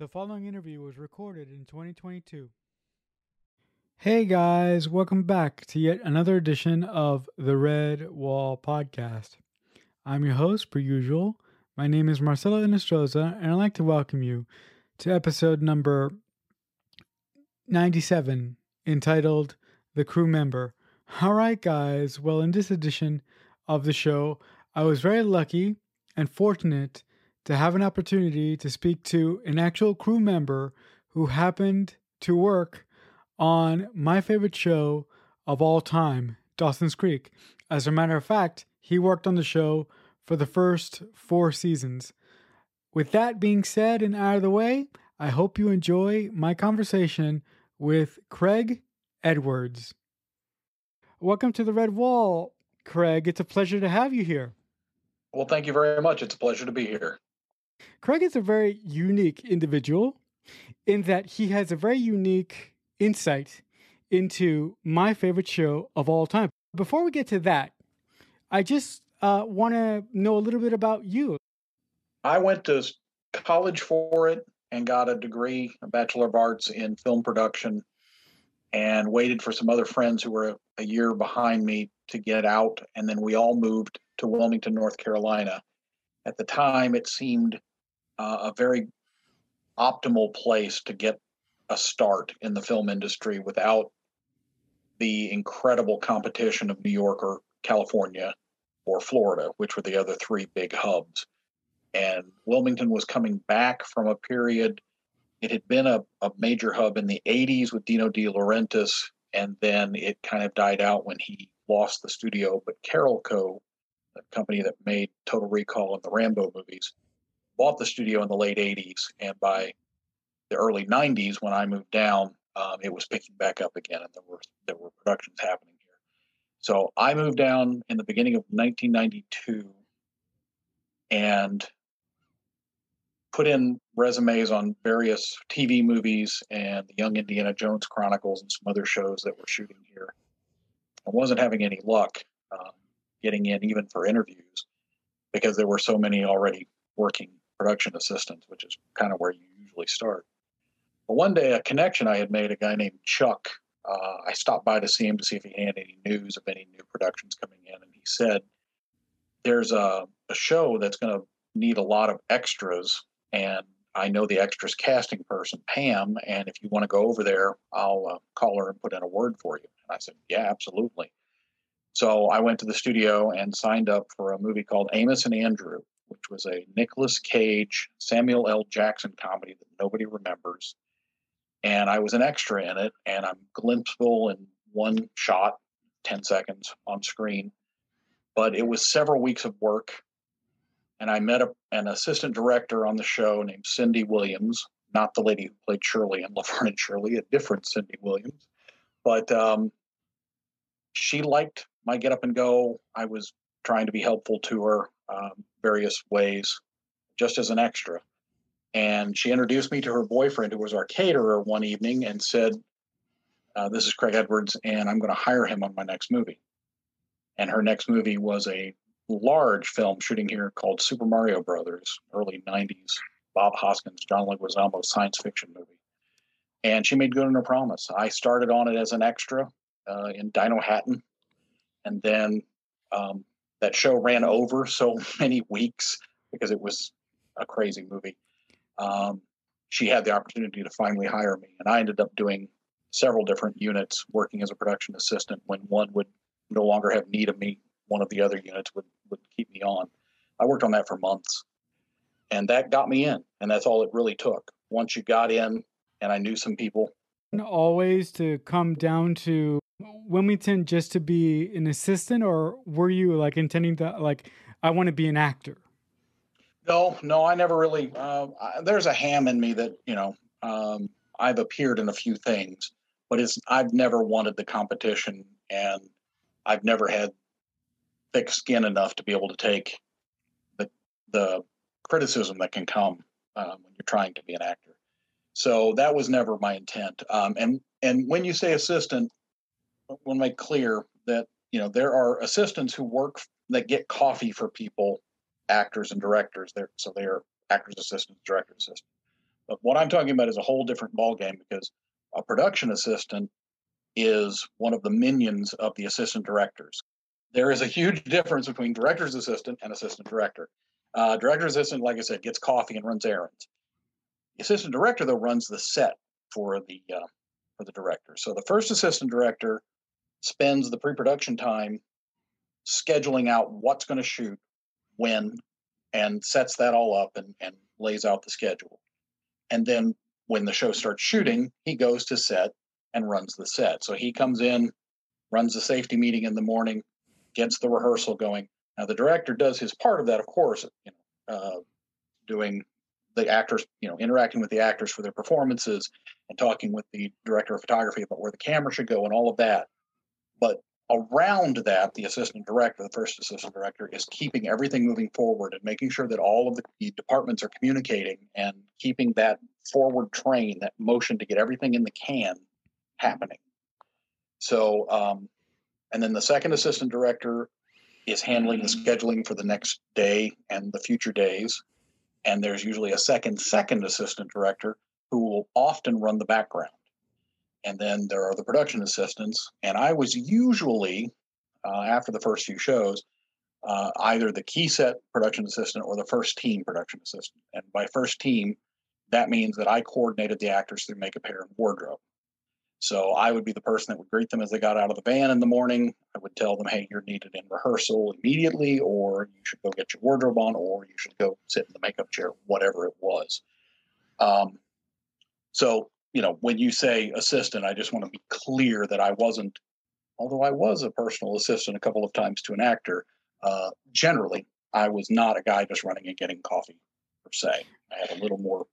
The following interview was recorded in 2022. Hey guys, welcome back to yet another edition of the Redwall Podcast. I'm your host, per usual. My name is Marcelo Inestroza, and I'd like to welcome you to episode number 97, entitled The Crew Member. All right, guys, well, in this edition of the show, I was very lucky and fortunate to have an opportunity to speak to an actual crew member who happened to work on my favorite show of all time, Dawson's Creek. As a matter of fact, he worked on the show for the first four seasons. With that being said and out of the way, I hope you enjoy my conversation with Craig Edwards. Welcome to the Redwall, Craig. It's a pleasure to have you here. Well, thank you very much. It's a pleasure to be here. Craig is a very unique individual in that he has a very unique insight into my favorite show of all time. Before we get to that, I just uh, want to know a little bit about you. I went to college for it and got a degree, a Bachelor of Arts in film production, and waited for some other friends who were a, a year behind me to get out. And then we all moved to Wilmington, North Carolina. At the time, it seemed uh, a very optimal place to get a start in the film industry without the incredible competition of New York or California or Florida, which were the other three big hubs. And Wilmington was coming back from a period, it had been a, a major hub in the 80s with Dino De Laurentiis, and then it kind of died out when he lost the studio. But Carol Carolco, the company that made Total Recall and the Rambo movies, bought the studio in the late 80s. And by the early 90s, when I moved down, um, it was picking back up again, and there were there were productions happening here. So I moved down in the beginning of 1992, and put in resumes on various TV movies and the Young Indiana Jones Chronicles and some other shows that were shooting here. I wasn't having any luck um, getting in even for interviews because there were so many already working production assistants, which is kind of where you usually start. But one day, a connection I had made, a guy named Chuck, uh, I stopped by to see him to see if he had any news of any new productions coming in. And he said, There's a, a show that's going to need a lot of extras. And I know the extras casting person, Pam. And if you want to go over there, I'll uh, call her and put in a word for you. And I said, Yeah, absolutely. So I went to the studio and signed up for a movie called Amos and Andrew, which was a Nicolas Cage, Samuel L. Jackson comedy that nobody remembers and I was an extra in it, and I'm glimpsable in one shot, 10 seconds on screen. But it was several weeks of work, and I met a, an assistant director on the show named Cindy Williams, not the lady who played Shirley in Laverne and Shirley, a different Cindy Williams. But um, she liked my get up and go. I was trying to be helpful to her um, various ways, just as an extra. And she introduced me to her boyfriend, who was our caterer one evening, and said, uh, This is Craig Edwards, and I'm going to hire him on my next movie. And her next movie was a large film shooting here called Super Mario Brothers, early 90s, Bob Hoskins, John Leguizamo science fiction movie. And she made good on her promise. I started on it as an extra uh, in Dinohattan. And then um, that show ran over so many weeks because it was a crazy movie um, she had the opportunity to finally hire me. And I ended up doing several different units working as a production assistant when one would no longer have need of me. One of the other units would, would keep me on. I worked on that for months. And that got me in. And that's all it really took. Once you got in and I knew some people. Always to come down to Wilmington just to be an assistant, or were you like intending to, like, I want to be an actor? No, no, I never really. Uh, I, there's a ham in me that you know. Um, I've appeared in a few things, but it's I've never wanted the competition, and I've never had thick skin enough to be able to take the the criticism that can come um, when you're trying to be an actor. So that was never my intent. Um, and and when you say assistant, want to make clear that you know there are assistants who work that get coffee for people actors and directors. They're, so they are actors assistants, director assistants. But what I'm talking about is a whole different ballgame because a production assistant is one of the minions of the assistant directors. There is a huge difference between director's assistant and assistant director. Uh, director's assistant, like I said, gets coffee and runs errands. The assistant director, though, runs the set for the uh, for the director. So the first assistant director spends the pre-production time scheduling out what's going to shoot, when, and sets that all up and, and lays out the schedule. And then when the show starts shooting, he goes to set and runs the set. So he comes in, runs the safety meeting in the morning, gets the rehearsal going. Now the director does his part of that, of course, you know, uh, doing the actors, you know, interacting with the actors for their performances and talking with the director of photography about where the camera should go and all of that. But around that, the assistant director, the first assistant director, is keeping everything moving forward and making sure that all of the departments are communicating and keeping that forward train, that motion to get everything in the can happening. So, um, and then the second assistant director is handling the scheduling for the next day and the future days. And there's usually a second, second assistant director who will often run the background. And then there are the production assistants. And I was usually, uh, after the first few shows, uh, either the key set production assistant or the first team production assistant. And by first team, that means that I coordinated the actors through makeup, hair, and wardrobe. So I would be the person that would greet them as they got out of the van in the morning. I would tell them, hey, you're needed in rehearsal immediately, or you should go get your wardrobe on, or you should go sit in the makeup chair, whatever it was. Um, so, you know, when you say assistant, I just want to be clear that I wasn't, although I was a personal assistant a couple of times to an actor, uh, generally, I was not a guy just running and getting coffee per se. I had a little more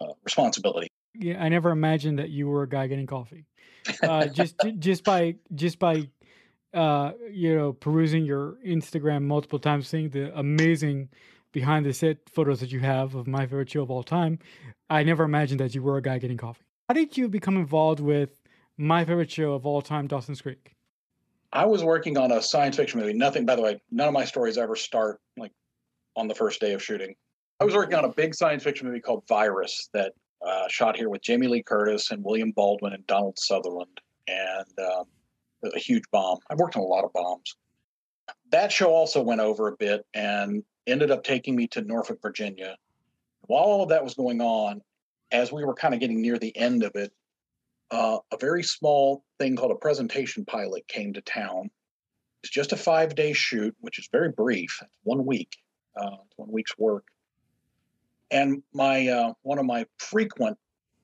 uh, responsibility yeah, I never imagined that you were a guy getting coffee. Uh, just just by just by uh, you know perusing your Instagram multiple times, seeing the amazing behind the set photos that you have of my favorite show of all time, I never imagined that you were a guy getting coffee. How did you become involved with my favorite show of all time, Dawson's Creek? I was working on a science fiction movie. Nothing, by the way, none of my stories ever start like on the first day of shooting. I was working on a big science fiction movie called Virus that uh, shot here with Jamie Lee Curtis and William Baldwin and Donald Sutherland, and um, a huge bomb. I've worked on a lot of bombs. That show also went over a bit and ended up taking me to Norfolk, Virginia. While all of that was going on, as we were kind of getting near the end of it, uh, a very small thing called a presentation pilot came to town. It's just a five day shoot, which is very brief. It's one week, uh, one week's work. And my uh, one of my frequent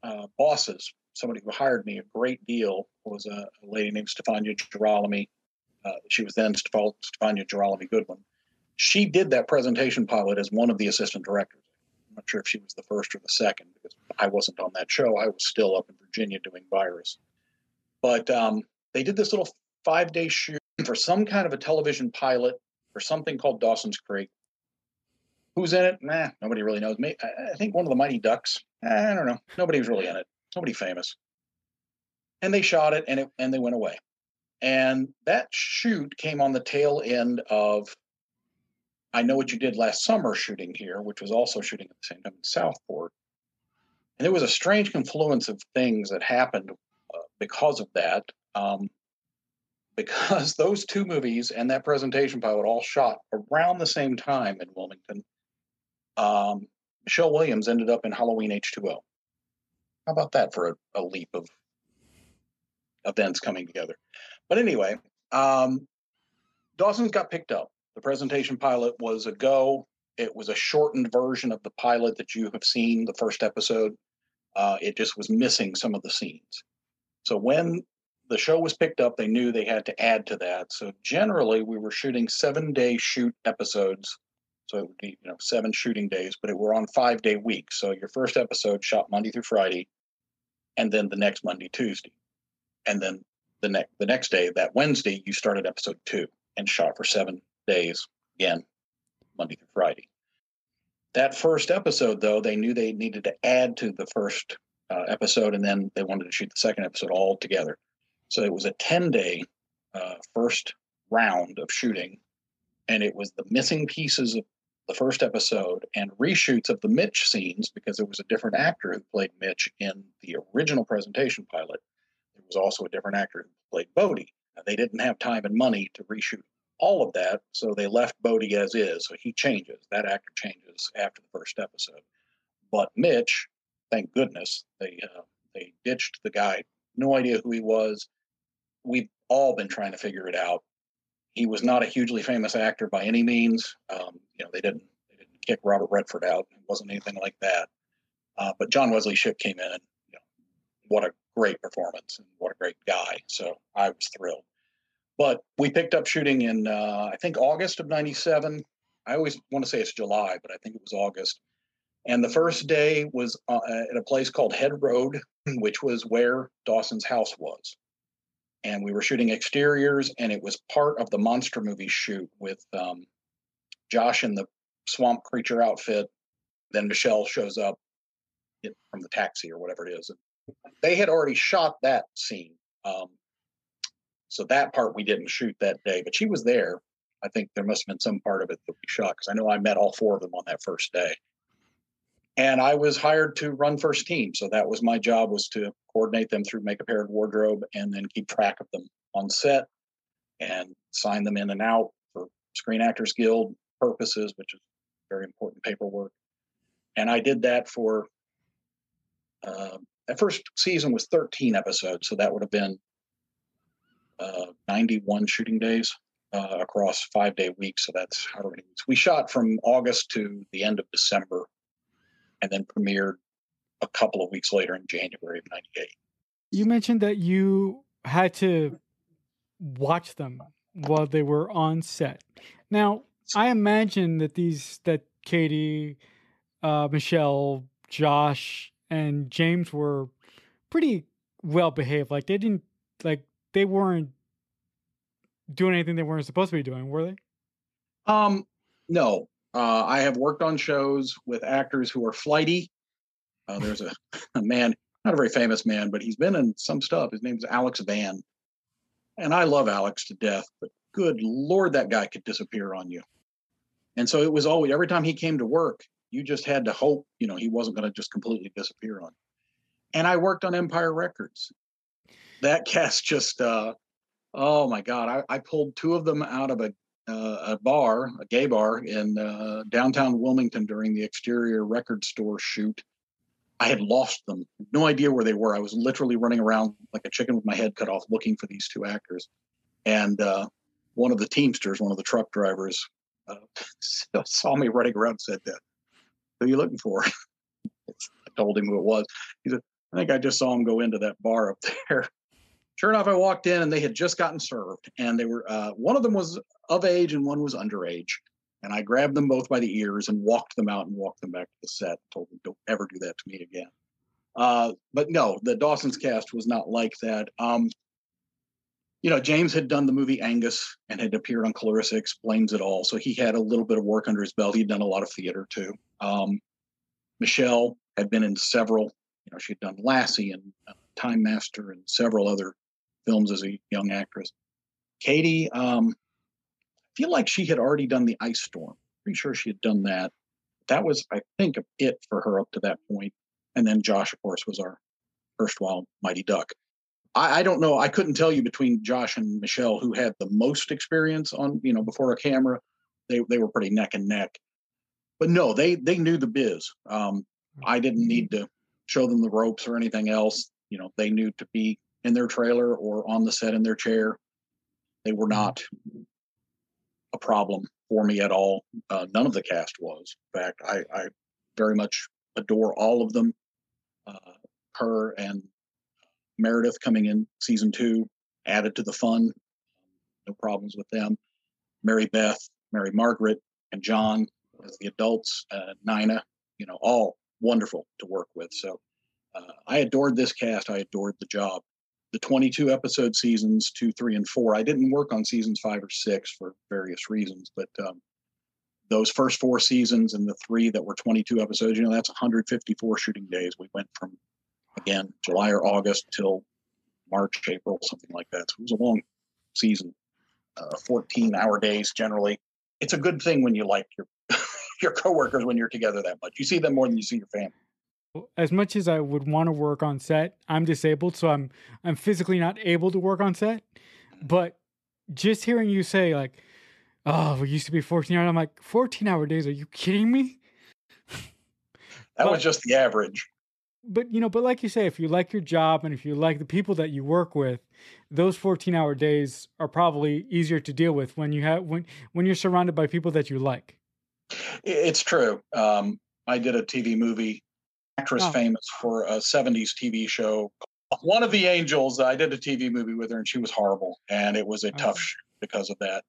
uh, bosses, somebody who hired me a great deal, was a, lady named Stefania Girolami. Uh, she was then Stefania Girolami Goodwin. She did that presentation pilot as one of the assistant directors. I'm not sure if she was the first or the second because I wasn't on that show. I was still up in Virginia doing virus. But um, they did this little five day shoot for some kind of a television pilot for something called Dawson's Creek. Who's in it? Nah, nobody really knows. Me, I think one of the Mighty Ducks. I don't know. Nobody was really in it. Nobody famous. And they shot it, and it and they went away. And that shoot came on the tail end of I Know What You Did Last Summer shooting here, which was also shooting at the same time in Southport. And there was a strange confluence of things that happened uh, because of that. Um, because those two movies and that presentation pilot all shot around the same time in Wilmington um, Michelle Williams ended up in Halloween H2O. How about that for a, a leap of events coming together? But anyway, um, Dawson's got picked up. The presentation pilot was a go. It was a shortened version of the pilot that you have seen, the first episode. Uh, it just was missing some of the scenes. So when the show was picked up, they knew they had to add to that. So generally, we were shooting seven day shoot episodes so it would be, you know, seven shooting days, but it were on five day weeks. So your first episode shot Monday through Friday, and then the next Monday, Tuesday. And then the next the next day, that Wednesday, you started episode two and shot for seven days again, Monday through Friday. That first episode, though, they knew they needed to add to the first uh, episode, and then they wanted to shoot the second episode all together. So it was a 10 day uh, first round of shooting, and it was the missing pieces of the first episode and reshoots of the Mitch scenes because it was a different actor who played Mitch in the original presentation pilot. There was also a different actor who played Bodie. They didn't have time and money to reshoot all of that, so they left Bodie as is. So he changes. That actor changes after the first episode. But Mitch, thank goodness, they uh, they ditched the guy. No idea who he was. We've all been trying to figure it out. He was not a hugely famous actor by any means. Um, you know, they didn't they didn't kick Robert Redford out. It wasn't anything like that. Uh, but John Wesley Shipp came in, and you know, what a great performance and what a great guy. So I was thrilled. But we picked up shooting in uh, I think August of '97. I always want to say it's July, but I think it was August. And the first day was uh, at a place called Head Road, which was where Dawson's house was. And we were shooting exteriors, and it was part of the monster movie shoot with um, Josh in the swamp creature outfit. Then Michelle shows up from the taxi or whatever it is. They had already shot that scene. Um, so that part we didn't shoot that day, but she was there. I think there must have been some part of it that we shot because I know I met all four of them on that first day and I was hired to run first team. So that was my job was to coordinate them through make a paired wardrobe and then keep track of them on set and sign them in and out for Screen Actors Guild purposes, which is very important paperwork. And I did that for uh, that first season was 13 episodes, so that would have been uh, 91 shooting days uh, across five day weeks. So that's how many weeks. We shot from August to the end of December and then premiered a couple of weeks later in January of 98. You mentioned that you had to watch them while they were on set. Now, I imagine that these, that Katie, uh, Michelle, Josh, and James were pretty well behaved. Like they didn't, like they weren't doing anything they weren't supposed to be doing, were they? Um, no, uh, I have worked on shows with actors who are flighty. Uh, there's a, a, man, not a very famous man, but he's been in some stuff. His name's Alex Van. And I love Alex to death, but good Lord, that guy could disappear on you. And so it was always, every time he came to work, you just had to hope, you know, he wasn't going to just completely disappear on you. And I worked on Empire Records. That cast just, uh, oh my God, I, I pulled two of them out of a uh, a bar, a gay bar in uh, downtown Wilmington during the exterior record store shoot. I had lost them, no idea where they were. I was literally running around like a chicken with my head cut off looking for these two actors. And uh, one of the Teamsters, one of the truck drivers, uh, saw me running around said, Who are you looking for? I told him who it was. He said, I think I just saw him go into that bar up there sure enough, I walked in and they had just gotten served, and they were uh, one of them was of age and one was underage. And I grabbed them both by the ears and walked them out and walked them back to the set. And Told them, "Don't ever do that to me again." Uh, but no, the Dawson's cast was not like that. Um, you know, James had done the movie Angus and had appeared on Clarissa Explains It All, so he had a little bit of work under his belt. He'd done a lot of theater too. Um, Michelle had been in several. You know, she'd done Lassie and uh, Time Master and several other films as a young actress. Katie, um, I feel like she had already done the Ice Storm. Pretty sure she had done that. That was, I think, it for her up to that point. And then Josh, of course, was our first erstwhile Mighty Duck. I, I don't know. I couldn't tell you between Josh and Michelle who had the most experience on, you know, before a camera. They they were pretty neck and neck. But no, they they knew the biz. Um, I didn't need to show them the ropes or anything else. You know, they knew to be in their trailer or on the set in their chair. They were not a problem for me at all. Uh, none of the cast was. In fact, I, I very much adore all of them. Uh, Kerr and Meredith coming in season two added to the fun. No problems with them. Mary Beth, Mary Margaret, and John as the adults. Uh, Nina, you know, all wonderful to work with. So uh, I adored this cast. I adored the job the 22 episode seasons two, three, and four. I didn't work on seasons five or six for various reasons, but um, those first four seasons and the three that were 22 episodes, you know, that's 154 shooting days. We went from, again, July or August till March, April, something like that. So it was a long season, uh, 14 hour days generally. It's a good thing when you like your your coworkers when you're together that much. You see them more than you see your family. As much as I would want to work on set, I'm disabled, so I'm I'm physically not able to work on set. But just hearing you say like, "Oh, we used to be 14 hours," I'm like, "14 hour days? Are you kidding me?" that but, was just the average. But you know, but like you say, if you like your job and if you like the people that you work with, those 14 hour days are probably easier to deal with when you have when when you're surrounded by people that you like. It's true. Um, I did a TV movie, actress oh. famous for a 70s TV show. One of the Angels, I did a TV movie with her and she was horrible. And it was a tough oh. shoot because of that.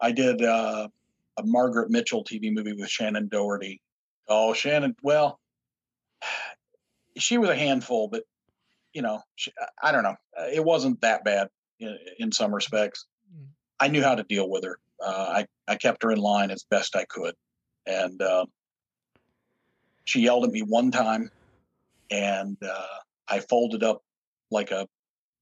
I did uh, a Margaret Mitchell TV movie with Shannon Doherty. Oh, Shannon, well, she was a handful, but you know, she, I don't know. It wasn't that bad in, in some respects. Mm. I knew how to deal with her. Uh, I, I kept her in line as best I could and uh, she yelled at me one time, and uh, I folded up like a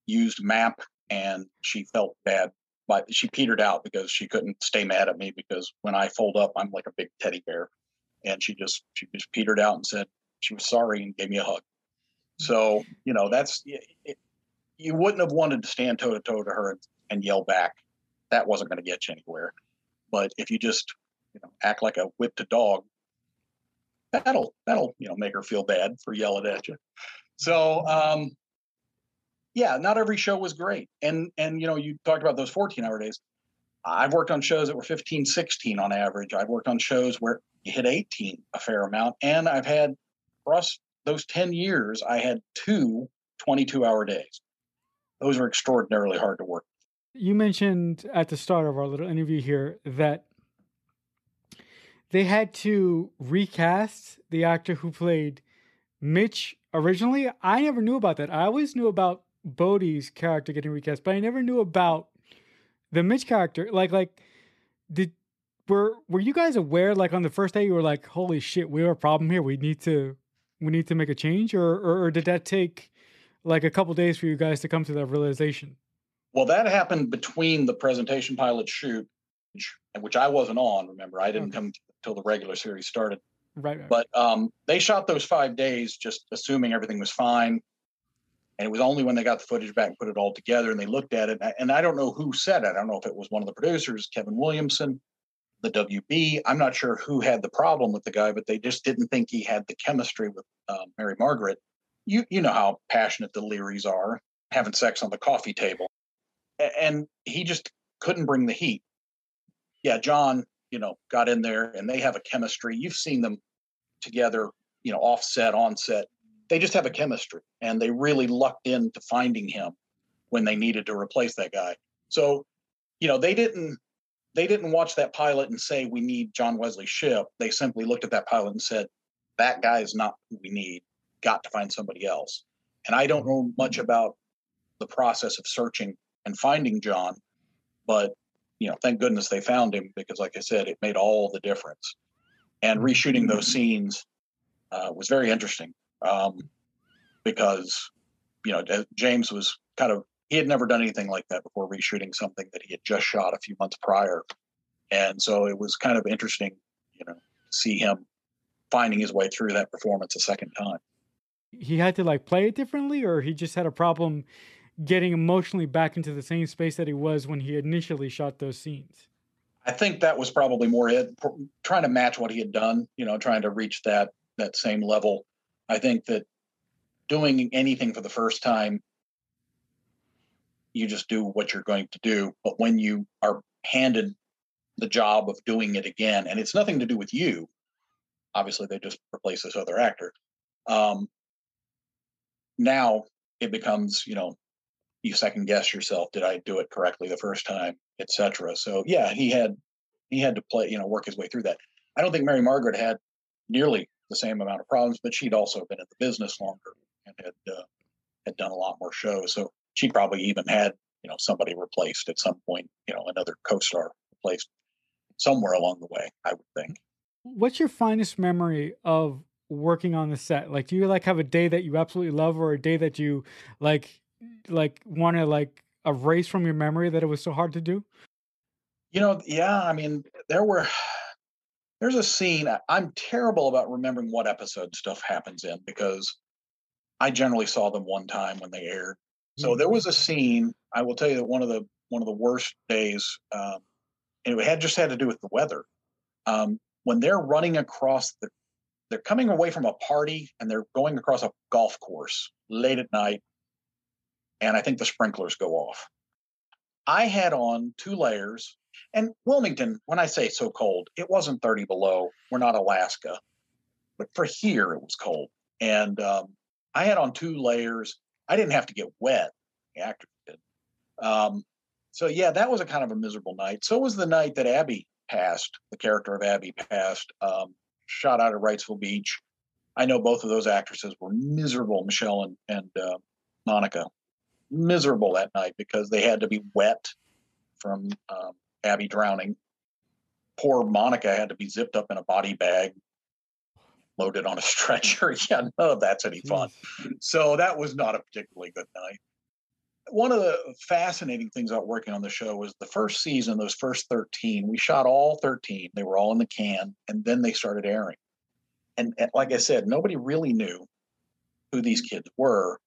used map, and she felt bad. But she petered out because she couldn't stay mad at me because when I fold up, I'm like a big teddy bear, and she just she just petered out and said she was sorry and gave me a hug. So you know that's it, you wouldn't have wanted to stand toe to toe to her and, and yell back. That wasn't going to get you anywhere. But if you just you know, act like a whipped dog, that'll that'll you know make her feel bad for yelling at you. So um, yeah, not every show was great. And and you know, you talked about those 14 hour days. I've worked on shows that were 15, 16 on average. I've worked on shows where you hit 18 a fair amount. And I've had for us those 10 years, I had two 22 hour days. Those are extraordinarily hard to work. You mentioned at the start of our little interview here that they had to recast the actor who played Mitch originally. I never knew about that. I always knew about Bodie's character getting recast, but I never knew about the Mitch character. Like, like, did were were you guys aware? Like on the first day, you were like, "Holy shit, we have a problem here. We need to we need to make a change," or or, or did that take like a couple days for you guys to come to that realization? Well, that happened between the presentation pilot shoot, which I wasn't on. Remember, I didn't okay. come until the regular series started. Right. right. But um, they shot those five days just assuming everything was fine. And it was only when they got the footage back and put it all together and they looked at it. And I don't know who said it. I don't know if it was one of the producers, Kevin Williamson, the WB. I'm not sure who had the problem with the guy, but they just didn't think he had the chemistry with uh, Mary Margaret. You you know how passionate the Leerys are, having sex on the coffee table, and he just couldn't bring the heat. Yeah, John you know, got in there and they have a chemistry. You've seen them together, you know, offset, onset. They just have a chemistry and they really lucked into finding him when they needed to replace that guy. So, you know, they didn't they didn't watch that pilot and say we need John Wesley Shipp. They simply looked at that pilot and said, that guy is not who we need. Got to find somebody else. And I don't know much about the process of searching and finding John, but you know, thank goodness they found him because, like I said, it made all the difference. And mm-hmm. reshooting those scenes uh, was very interesting um, because, you know, James was kind of, he had never done anything like that before reshooting something that he had just shot a few months prior. And so it was kind of interesting, you know, to see him finding his way through that performance a second time. He had to like play it differently, or he just had a problem getting emotionally back into the same space that he was when he initially shot those scenes. I think that was probably more it, trying to match what he had done, you know, trying to reach that that same level. I think that doing anything for the first time, you just do what you're going to do. But when you are handed the job of doing it again, and it's nothing to do with you, obviously they just replace this other actor. Um, now it becomes, you know, you second guess yourself did i do it correctly the first time etc so yeah he had he had to play you know work his way through that. I don't think mary margaret had nearly the same amount of problems but she'd also been in the business longer and had uh, had done a lot more shows. So she probably even had you know somebody replaced at some point you know another co-star replaced somewhere along the way i would think. What's your finest memory of working on the set? Like do you like have a day that you absolutely love or a day that you like like want to like erase from your memory that it was so hard to do? You know, yeah. I mean, there were there's a scene I'm terrible about remembering what episode stuff happens in because I generally saw them one time when they aired. So there was a scene. I will tell you that one of the one of the worst days, um, and it had just had to do with the weather. Um, when they're running across the, they're coming away from a party and they're going across a golf course late at night, and I think the sprinklers go off. I had on two layers, and Wilmington. When I say so cold, it wasn't 30 below. We're not Alaska, but for here it was cold, and um, I had on two layers. I didn't have to get wet. The actors did. Um, so yeah, that was a kind of a miserable night. So was the night that Abby passed. The character of Abby passed. Um, shot out of Wrightsville Beach. I know both of those actresses were miserable, Michelle and, and uh, Monica, miserable that night because they had to be wet from um, Abby drowning. Poor Monica had to be zipped up in a body bag, loaded on a stretcher. yeah, none of that's any fun. So that was not a particularly good night one of the fascinating things about working on the show was the first season, those first 13, we shot all 13. They were all in the can, and then they started airing. And, and, like I said, nobody really knew who these kids were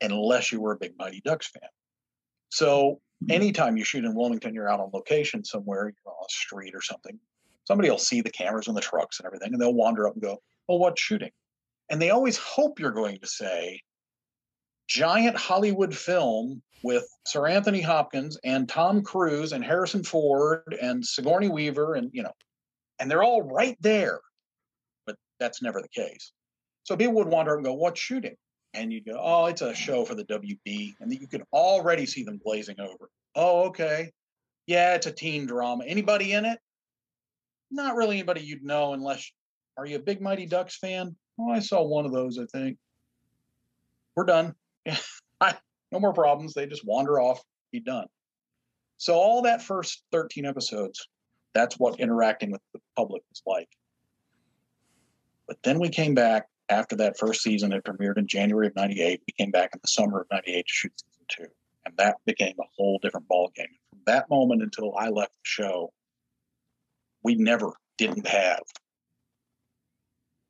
unless you were a big Mighty Ducks fan. So hmm. anytime you shoot in Wilmington, you're out on location somewhere, you're on a street or something, somebody will see the cameras and the trucks and everything, and they'll wander up and go, Well, what's shooting? And they always hope you're going to say, giant Hollywood film with Sir Anthony Hopkins and Tom Cruise and Harrison Ford and Sigourney Weaver and you know, and they're all right there. But that's never the case. So people would wander and go, "What's shooting?" And you'd go, "Oh, it's a show for the WB," and you could already see them glazing over. Oh, okay, yeah, it's a teen drama. Anybody in it? Not really anybody you'd know unless. Are you a big Mighty Ducks fan? Oh, I saw one of those. I think. We're done. no more problems. They just wander off, be done. So all that first 13 episodes, that's what interacting with the public was like. But then we came back after that first season had premiered in January of 98. We came back in the summer of 98 to shoot season two. And that became a whole different ballgame. From that moment until I left the show, we never didn't have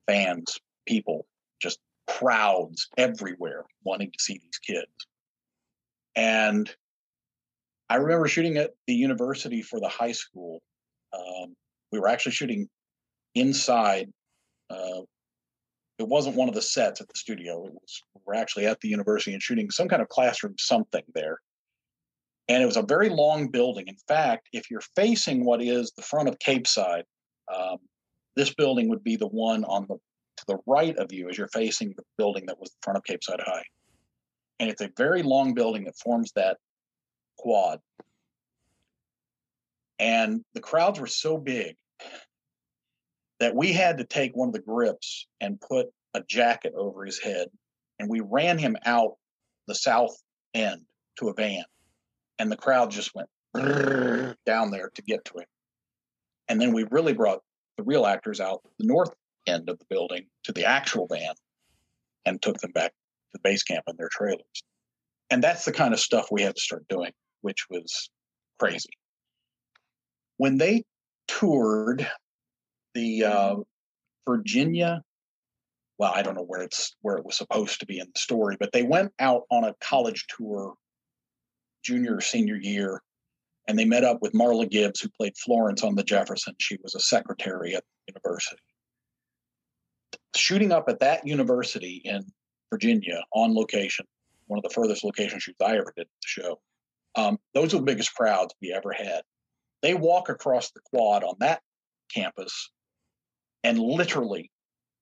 fans, people just crowds everywhere wanting to see these kids. And I remember shooting at the university for the high school. Um, we were actually shooting inside. Uh, it wasn't one of the sets at the studio. It was we were actually at the university and shooting some kind of classroom something there. And it was a very long building. In fact, if you're facing what is the front of Capeside, um, this building would be the one on the to the right of you as you're facing the building that was in front of Capeside High. And it's a very long building that forms that quad. And the crowds were so big that we had to take one of the grips and put a jacket over his head. And we ran him out the south end to a van. And the crowd just went down there to get to him. And then we really brought the real actors out the north end of the building to the actual van and took them back to base camp in their trailers. And that's the kind of stuff we had to start doing, which was crazy. When they toured the uh, Virginia, well, I don't know where it's where it was supposed to be in the story, but they went out on a college tour junior or senior year and they met up with Marla Gibbs, who played Florence on the Jefferson. She was a secretary at the university shooting up at that university in Virginia on location, one of the furthest location shoots I ever did the show. Um, those are the biggest crowds we ever had. They walk across the quad on that campus, and literally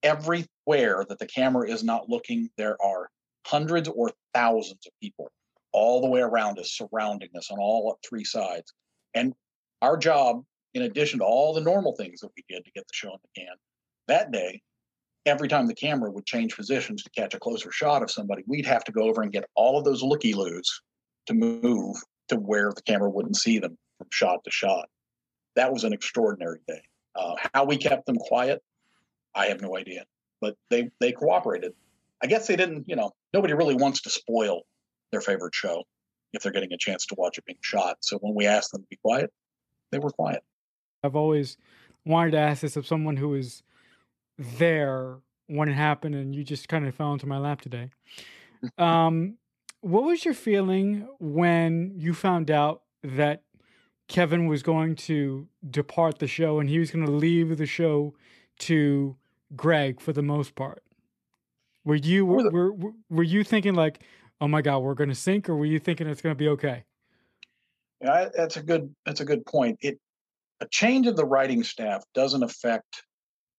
everywhere that the camera is not looking, there are hundreds or thousands of people all the way around us, surrounding us on all three sides. And our job, in addition to all the normal things that we did to get the show in the can, that day every time the camera would change positions to catch a closer shot of somebody, we'd have to go over and get all of those looky loos to move to where the camera wouldn't see them from shot to shot. That was an extraordinary day. Uh, how we kept them quiet, I have no idea, but they they cooperated. I guess they didn't. You know, nobody really wants to spoil their favorite show if they're getting a chance to watch it being shot. So when we asked them to be quiet, they were quiet. I've always wanted to ask this of someone who was there when it happened, and you just kind of fell into my lap today. um, what was your feeling when you found out that Kevin was going to depart the show and he was going to leave the show to Greg for the most part? Were you were, were, were you thinking like, oh my god, we're going to sink, or were you thinking it's going to be okay? Yeah, that's a good that's a good point. It a change of the writing staff doesn't affect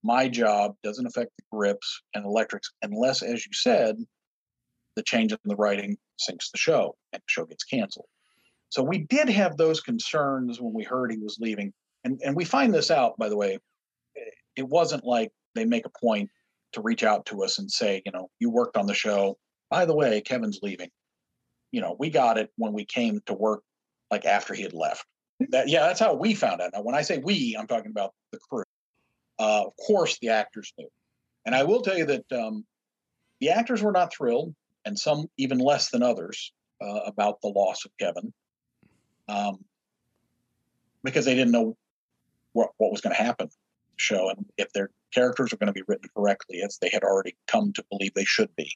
my job, doesn't affect the grips and electrics, unless, as you said, the change in the writing sinks the show and the show gets canceled. So we did have those concerns when we heard he was leaving. And and we find this out, by the way. It wasn't like they make a point to reach out to us and say, you know, you worked on the show. By the way, Kevin's leaving. You know, we got it when we came to work like after he had left. That yeah, that's how we found out. Now, when I say we, I'm talking about the crew. Uh, of course, the actors knew, and I will tell you that um, the actors were not thrilled, and some even less than others uh, about the loss of Kevin, um, because they didn't know what, what was going to happen. Show and if their characters are going to be written correctly, as they had already come to believe they should be,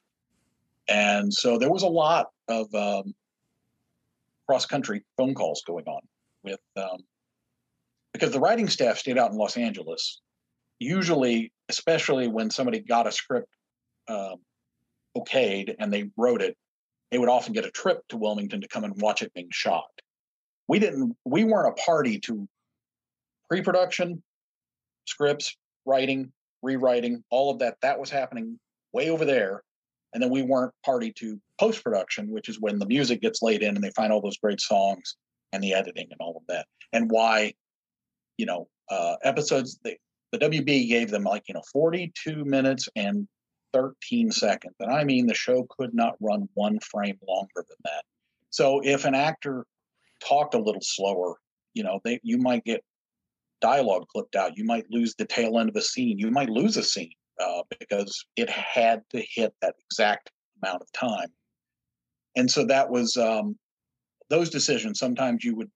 and so there was a lot of um, cross country phone calls going on with um, because the writing staff stayed out in Los Angeles. Usually, especially when somebody got a script um, okayed and they wrote it, they would often get a trip to Wilmington to come and watch it being shot. We didn't. We weren't a party to pre-production, scripts, writing, rewriting, all of that. That was happening way over there, and then we weren't party to post-production, which is when the music gets laid in and they find all those great songs and the editing and all of that, and why, you know, uh, episodes. They, the WB gave them like you know 42 minutes and 13 seconds, and I mean the show could not run one frame longer than that. So if an actor talked a little slower, you know, they you might get dialogue clipped out. You might lose the tail end of a scene. You might lose a scene uh, because it had to hit that exact amount of time. And so that was um, those decisions, sometimes you would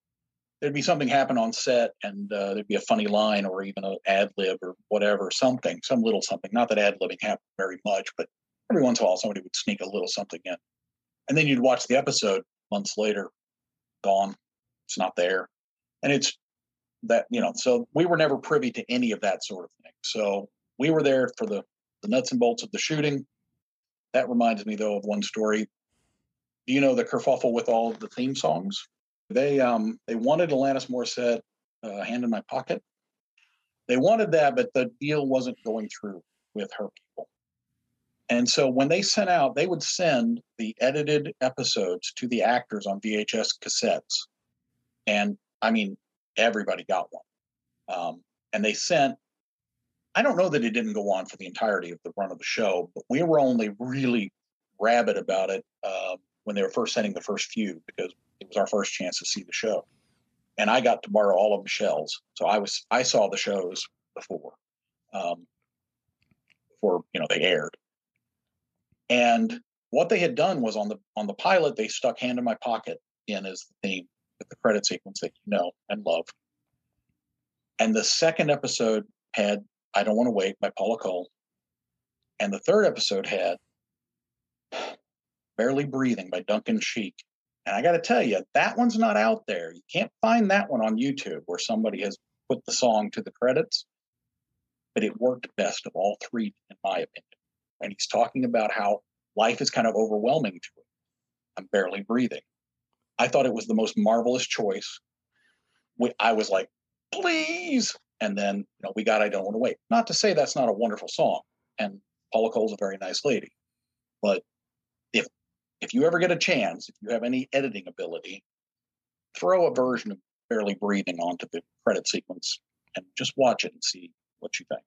there'd be something happen on set and uh, there'd be a funny line or even an ad lib or whatever, something, some little something. Not that ad libbing happened very much, but every once in a while somebody would sneak a little something in. And then you'd watch the episode months later, gone. It's not there. And it's that, you know, so we were never privy to any of that sort of thing. So we were there for the, the nuts and bolts of the shooting. That reminds me though of one story do you know the kerfuffle with all the theme songs? They um they wanted Alanis Morissette, uh, "Hand in My Pocket." They wanted that, but the deal wasn't going through with her people. And so when they sent out, they would send the edited episodes to the actors on VHS cassettes. And I mean, everybody got one. Um, and they sent, I don't know that it didn't go on for the entirety of the run of the show, but we were only really rabid about it uh, when they were first sending the first few because it was our first chance to see the show. And I got to borrow all of Michelle's, so I was I saw the shows before, um, before you know they aired. And what they had done was on the on the pilot they stuck "Hand in My Pocket" in as the theme with the credit sequence that you know and love. And the second episode had "I Don't Want to Wait" by Paula Cole, and the third episode had Barely Breathing by Duncan Sheik. And I got to tell you, that one's not out there. You can't find that one on YouTube where somebody has put the song to the credits. But it worked best of all three, in my opinion. And he's talking about how life is kind of overwhelming to him. I'm barely breathing. I thought it was the most marvelous choice. I was like, please. And then, you know, we got I Don't Want to Wait. Not to say that's not a wonderful song. And Paula Cole's a very nice lady. But if if you ever get a chance, if you have any editing ability, throw a version of Barely Breathing onto the credit sequence and just watch it and see what you think.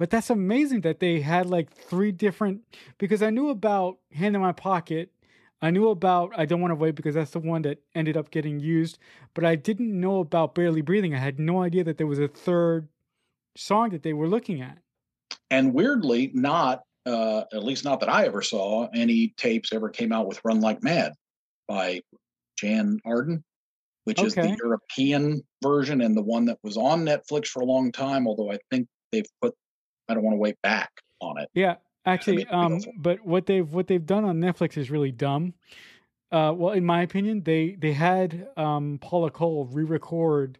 But that's amazing that they had like three different because I knew about Hand in My Pocket. I knew about I Don't Want to Wait because that's the one that ended up getting used, but I didn't know about Barely Breathing. I had no idea that there was a third song that they were looking at. And weirdly, not uh, at least not that I ever saw, any tapes ever came out with Run Like Mad by Jann Arden. which is the European version and the one that was on Netflix for a long time. Although I think they've put I don't want to wait back on it. Yeah, actually, made me um, but what they've what they've done on Netflix is really dumb. Uh, well, in my opinion, they they had um, Paula Cole re-record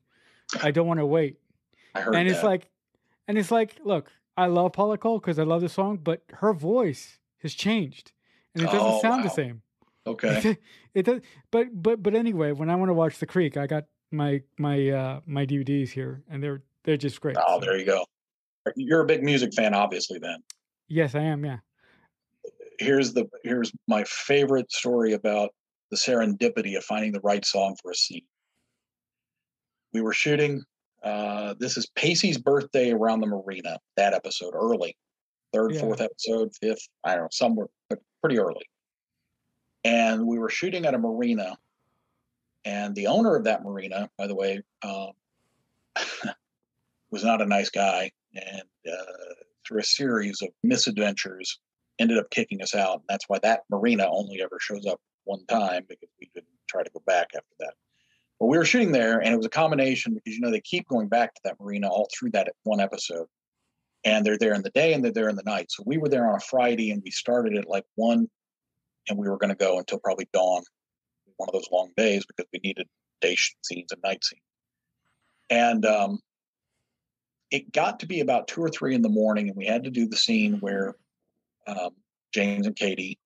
"I Don't Want to Wait," I heard and that. it's like, and it's like, look, I love Paula Cole because I love the song, but her voice has changed, and it doesn't Oh, sound the same. okay. it does, but but but anyway, when I want to watch The Creek, I got my my uh my DVDs here, and they're they're just great. Oh, so- there you go. You're a big music fan, obviously. Then Yes, I am. Yeah. here's the here's my favorite story about the serendipity of finding the right song for a scene. We were shooting. Uh, this is Pacey's birthday around the marina. That episode early, third, Yeah. fourth episode, fifth. I don't know, somewhere, but pretty early. And we were shooting at a marina, and the owner of that marina, by the way, um, was not a nice guy, and uh, through a series of misadventures, ended up kicking us out. And that's why that marina only ever shows up one time because we didn't try to go back after that. But we were shooting there, and it was a combination because you know they keep going back to that marina all through that one episode, and they're there in the day and they're there in the night. So we were there on a Friday, and we started at like one, and we were going to go until probably dawn, one of those long days because we needed day scenes and night scenes. And um, it got to be about two or three in the morning, and we had to do the scene where um, James and Katie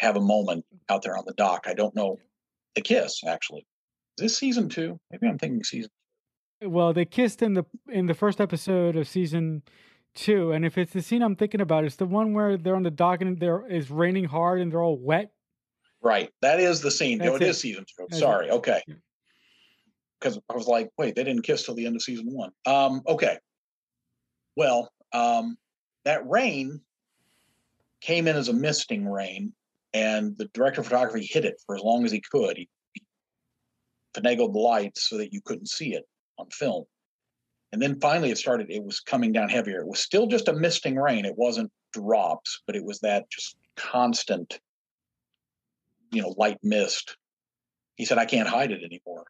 have a moment out there on the dock. I don't know. The kiss, actually. Is this season two? Maybe I'm thinking season. Well, they kissed in the in the first episode of season two, and if it's the scene I'm thinking about, it's the one where they're on the dock and there is raining hard and they're all wet. Right. That is the scene. No, it it. is season two. That's it. Sorry. Okay. Because I was like, wait, they didn't kiss till the end of season one. Um, okay. Well, um, that rain came in as a misting rain, and the director of photography hid it for as long as he could. He, he finagled the lights so that you couldn't see it on film. And then finally it started, it was coming down heavier. It was still just a misting rain. It wasn't drops, but it was that just constant, you know, light mist. He said, I can't hide it anymore.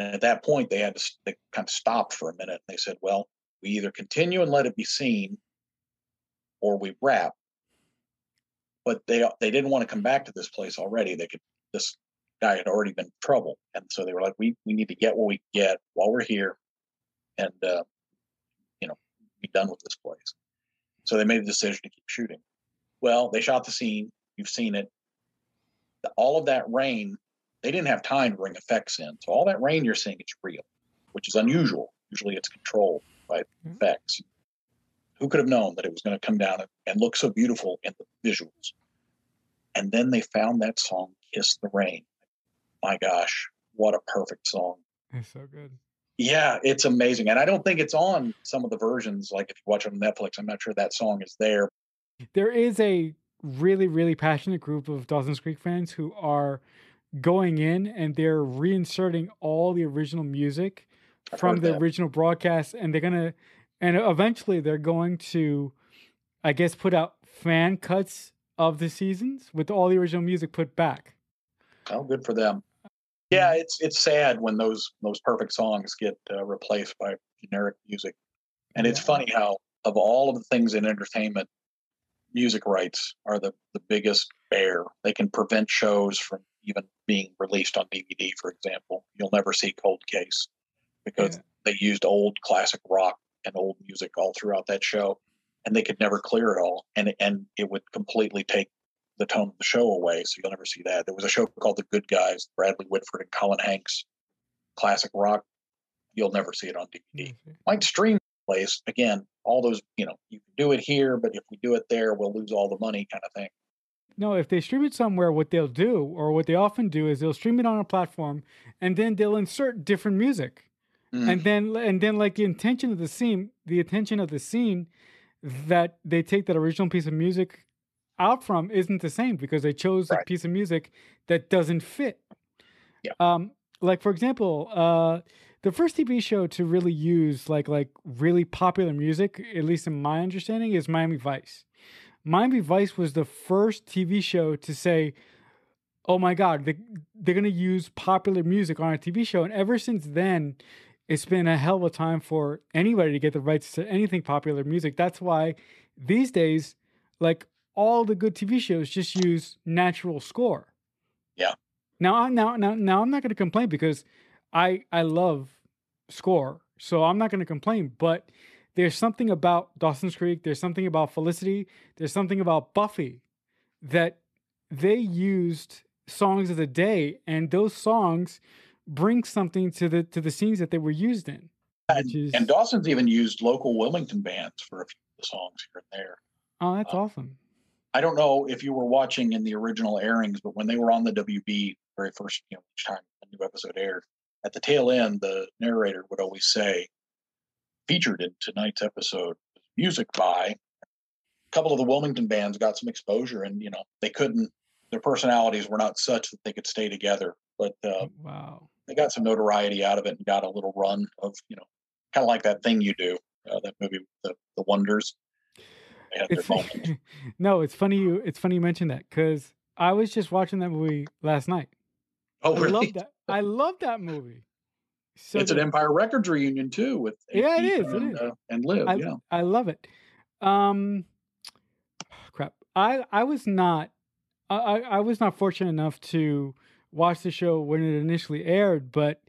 And at that point, they had to they kind of stopped for a minute. And they said, well, we either continue and let it be seen or we wrap. But they they didn't want to come back to this place already. They could this guy had already been in trouble. And so they were like, we we need to get what we get while we're here and uh, you know, be done with this place. So they made the decision to keep shooting. Well, they shot the scene. You've seen it. The- All of that rain, they didn't have time to bring effects in. So all that rain you're seeing is real, which is unusual. Usually it's controlled by Mhm. effects. Who could have known that it was going to come down and, and look so beautiful in the visuals? And then they found that song, Kiss the Rain. My gosh, what a perfect song. It's so good. Yeah, it's amazing. And I don't think it's on some of the versions. Like if you watch it on Netflix, I'm not sure that song is there. There is a really really passionate group of Dawson's Creek fans who are going in and they're reinserting all the original music I've from the that. original broadcast, and they're gonna and eventually they're going to, I guess, put out fan cuts of the seasons with all the original music put back. Oh, good for them. Yeah, it's it's sad when those those perfect songs get uh, replaced by generic music. And it's funny how of all of the things in entertainment, music rights are the the biggest bear. They can prevent shows from even being released on DVD, for example. You'll never see Cold Case because Yeah. they used old classic rock and old music all throughout that show, and they could never clear it all, and and it would completely take the tone of the show away. So you'll never see that. There was a show called The Good Guys, Bradley Whitford and Colin Hanks, classic rock. You'll never see it on DVD. Might stream place again. All those, you know, you can do it here, but if we do it there, we'll lose all the money, kind of thing. No, if they stream it somewhere, what they'll do, or what they often do, is they'll stream it on a platform, and then they'll insert different music. Mm. and then and then like the intention of the scene the intention of the scene that they take that original piece of music out from isn't the same because they chose a piece of music that doesn't fit Yeah. um like for example uh the first tv show to really use like like really popular music at least in my understanding is miami vice miami vice was the first tv show to say oh my god, they, they're gonna use popular music on a TV show, and ever since then, it's been a hell of a time for anybody to get the rights to anything popular music. That's why these days, like all the good TV shows, just use natural score. Yeah. Now, now, now, now, I'm not going to complain because I I love score, so I'm not going to complain. But there's something about Dawson's Creek. There's something about Felicity. There's something about Buffy that they used songs of the day, and those songs bring something to the to the scenes that they were used in. And, is, and Dawson's even used local Wilmington bands for a few of the songs here and there. Oh, that's um, awesome. I don't know if you were watching in the original airings, but when they were on the WB very first, you know, each time a new episode aired, at the tail end, the narrator would always say, featured in tonight's episode, music by a couple of the Wilmington bands got some exposure and, you know, they couldn't, their personalities were not such that they could stay together. But uh, wow, they got some notoriety out of it and got a little run of, you know, kind of like that thing you do, uh, that movie, the, the Wonders. It's, no, it's funny you it's funny you mentioned that because I was just watching that movie last night. Oh, really? I love that. I love that movie. So it's an Empire Records reunion too with yeah, it is, and, it is. Uh, and Liv. I, yeah, I love it. Um, crap. I I was not I I was not fortunate enough to watch the show when it initially aired, but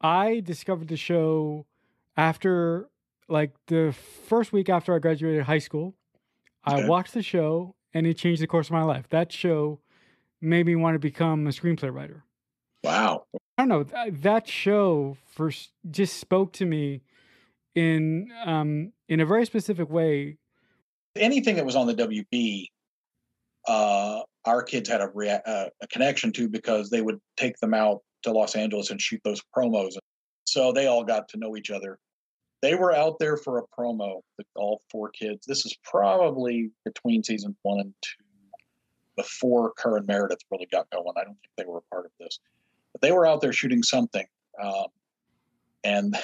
I discovered the show after like the first week after I graduated high school. Okay. I watched the show and it changed the course of my life. That show made me want to become a screenplay writer. Wow. Don't know. That show first just spoke to me in um in a very specific way. Anything that was on the WB, uh, our kids had a, rea- uh, a connection to because they would take them out to Los Angeles and shoot those promos. So they all got to know each other they were out there for a promo all four kids. This is probably between season one and two, before Kerr and Meredith really got going. I don't think they were a part of this, but they were out there shooting something. Um, and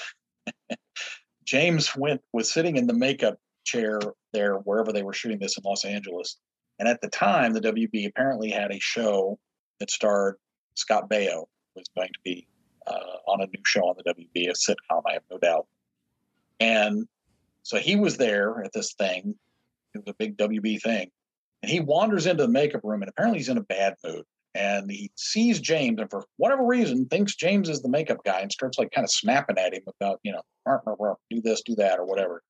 James went was sitting in the makeup chair there wherever they were shooting this in Los Angeles. And at the time, the WB apparently had a show that starred Scott Baio was going to be uh, on a new show on the WB, a sitcom, I have no doubt. And so he was there at this thing. It was a big WB thing. And he wanders into the makeup room and apparently he's in a bad mood. And he sees James and for whatever reason thinks James is the makeup guy and starts like kind of snapping at him about, you know, do this, do that, or whatever.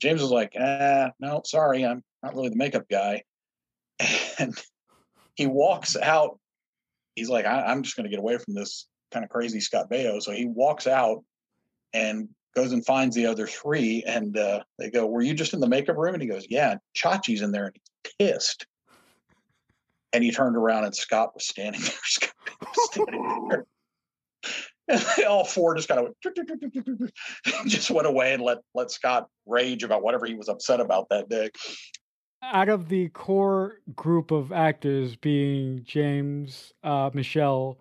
James is like, ah, no, sorry, I'm not really the makeup guy. And he walks out. He's like, I- am just going to get away from this kind of crazy Scott Baio. So he walks out and goes and finds the other three, and uh, they go, "Were you just in the makeup room?" And he goes, "Yeah." Chachi's in there, and he's pissed. And he turned around, and Scott was standing there. Scott was standing there. And they all four just kind of went, just went away and let let Scott rage about whatever he was upset about that day. Out of the core group of actors, being James, uh, Michelle,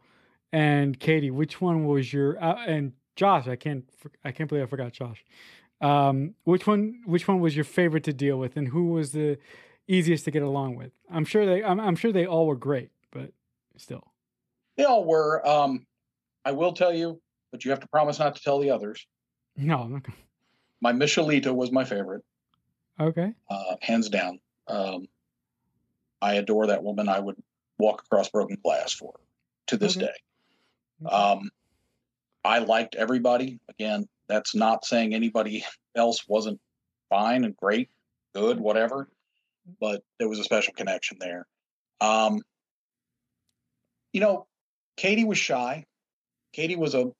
and Katie, which one was your uh, and Josh, I can't I can't believe I forgot Josh. Um, which one which one was your favorite to deal with, and who was the easiest to get along with? I'm sure they I'm, I'm sure they all were great, but still, they all were. Um, I will tell you, but you have to promise not to tell the others. No, I'm not gonna... my Michelita was my favorite. Okay, uh, hands down. Um, I adore that woman. I would walk across broken glass for her to this okay. day. Um, I liked everybody. Again, that's not saying anybody else wasn't fine and great, good, whatever, but there was a special connection there. Um, you know, Katie was shy. Katie was a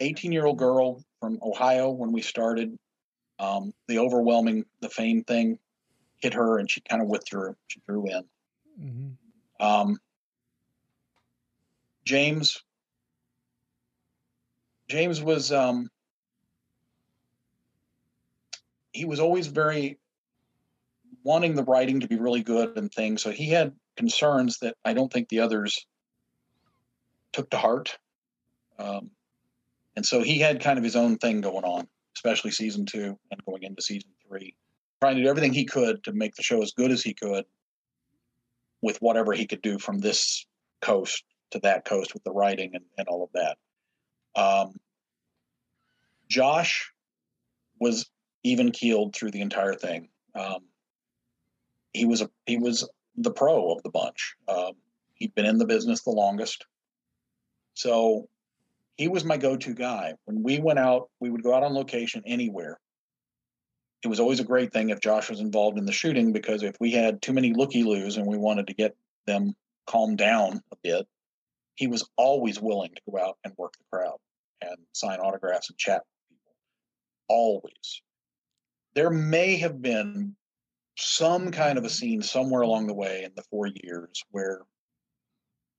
18 year old girl from Ohio when we started. Um, the overwhelming, the fame thing hit her and she kind of withdrew. She drew in. Mm-hmm. Um, James James was um, he was always very wanting the writing to be really good and things. So he had concerns that I don't think the others took to heart. Um, and so he had kind of his own thing going on, especially season two and going into season three, trying to do everything he could to make the show as good as he could with whatever he could do from this coast to that coast with the writing and, and all of that. Um, Josh was even keeled through the entire thing. Um, he was a he was the pro of the bunch. Um, he'd been in the business the longest, so he was my go-to guy. When we went out, we would go out on location anywhere. It was always a great thing if Josh was involved in the shooting because if we had too many looky loos and we wanted to get them calmed down a bit, he was always willing to go out and work the crowd and sign autographs and chat with people. Always. There may have been some kind of a scene somewhere along the way in the four years where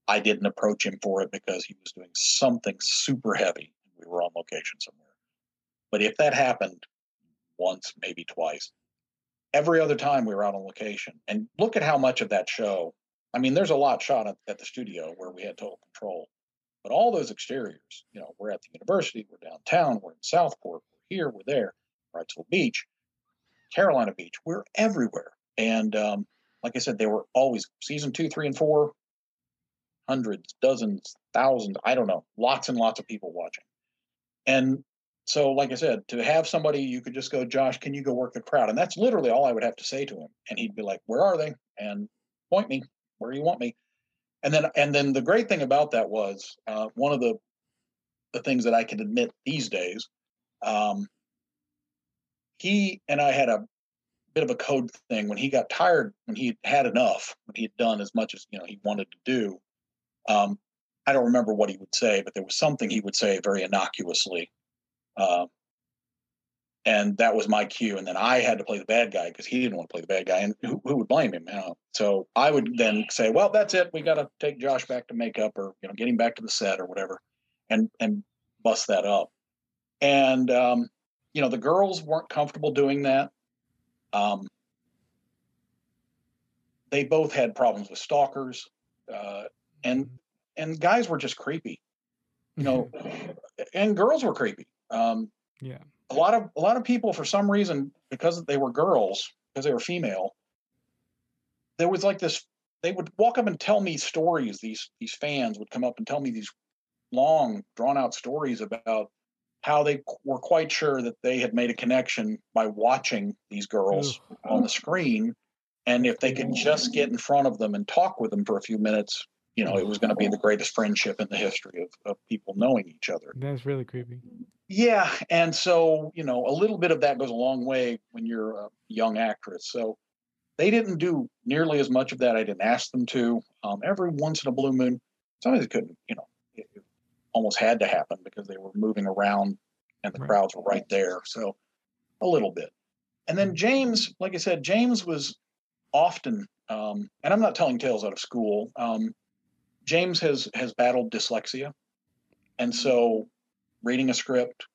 I didn't approach him for it because he was doing something super heavy and we were on location somewhere. But if that happened once, maybe twice, every other time we were out on location, and look at how much of that show. I mean, there's a lot shot at, at the studio where we had total control, but all those exteriors, you know, we're at the university, we're downtown, we're in Southport, we're here, we're there, Wrightsville Beach, Carolina Beach, we're everywhere. And um, like I said, they were always season two, three, and four, hundreds, dozens, thousands, I don't know, lots and lots of people watching. And so, like I said, to have somebody you could just go, Josh, can you go work the crowd? And that's literally all I would have to say to him. And he'd be like, Where are they? And point me where you want me. And then, and then the great thing about that was uh, one of the the things that I can admit these days. Um, he and I had a bit of a code thing when he got tired, when he had enough, when he had done as much as you know he wanted to do. Um, I don't remember what he would say, but there was something he would say very innocuously, uh, and that was my cue. And then I had to play the bad guy because he didn't want to play the bad guy, and who, who would blame him? You know? So I would then say, "Well, that's it. We got to take Josh back to makeup, or you know, get him back to the set, or whatever," and and bust that up. And um, you know, the girls weren't comfortable doing that. Um, they both had problems with stalkers, uh, and and guys were just creepy, you know, and girls were creepy. Um, yeah, a lot of a lot of people for some reason because they were girls because they were female. There was like this. They would walk up and tell me stories. These these fans would come up and tell me these long, drawn out stories about how they were quite sure that they had made a connection by watching these girls on the screen. And if they could just get in front of them and talk with them for a few minutes, you know, it was going to be the greatest friendship in the history of, of people knowing each other. That's really creepy. Yeah. And so, you know, a little bit of that goes a long way when you're a young actress. So they didn't do nearly as much of that. I didn't ask them to. Um, every once in a blue moon, sometimes they couldn't, you know, it almost had to happen because they were moving around and the right. crowds were right there. So a little bit. And then James, like I said, James was often, um, and I'm not telling tales out of school. Um, James has has battled dyslexia, and so reading a script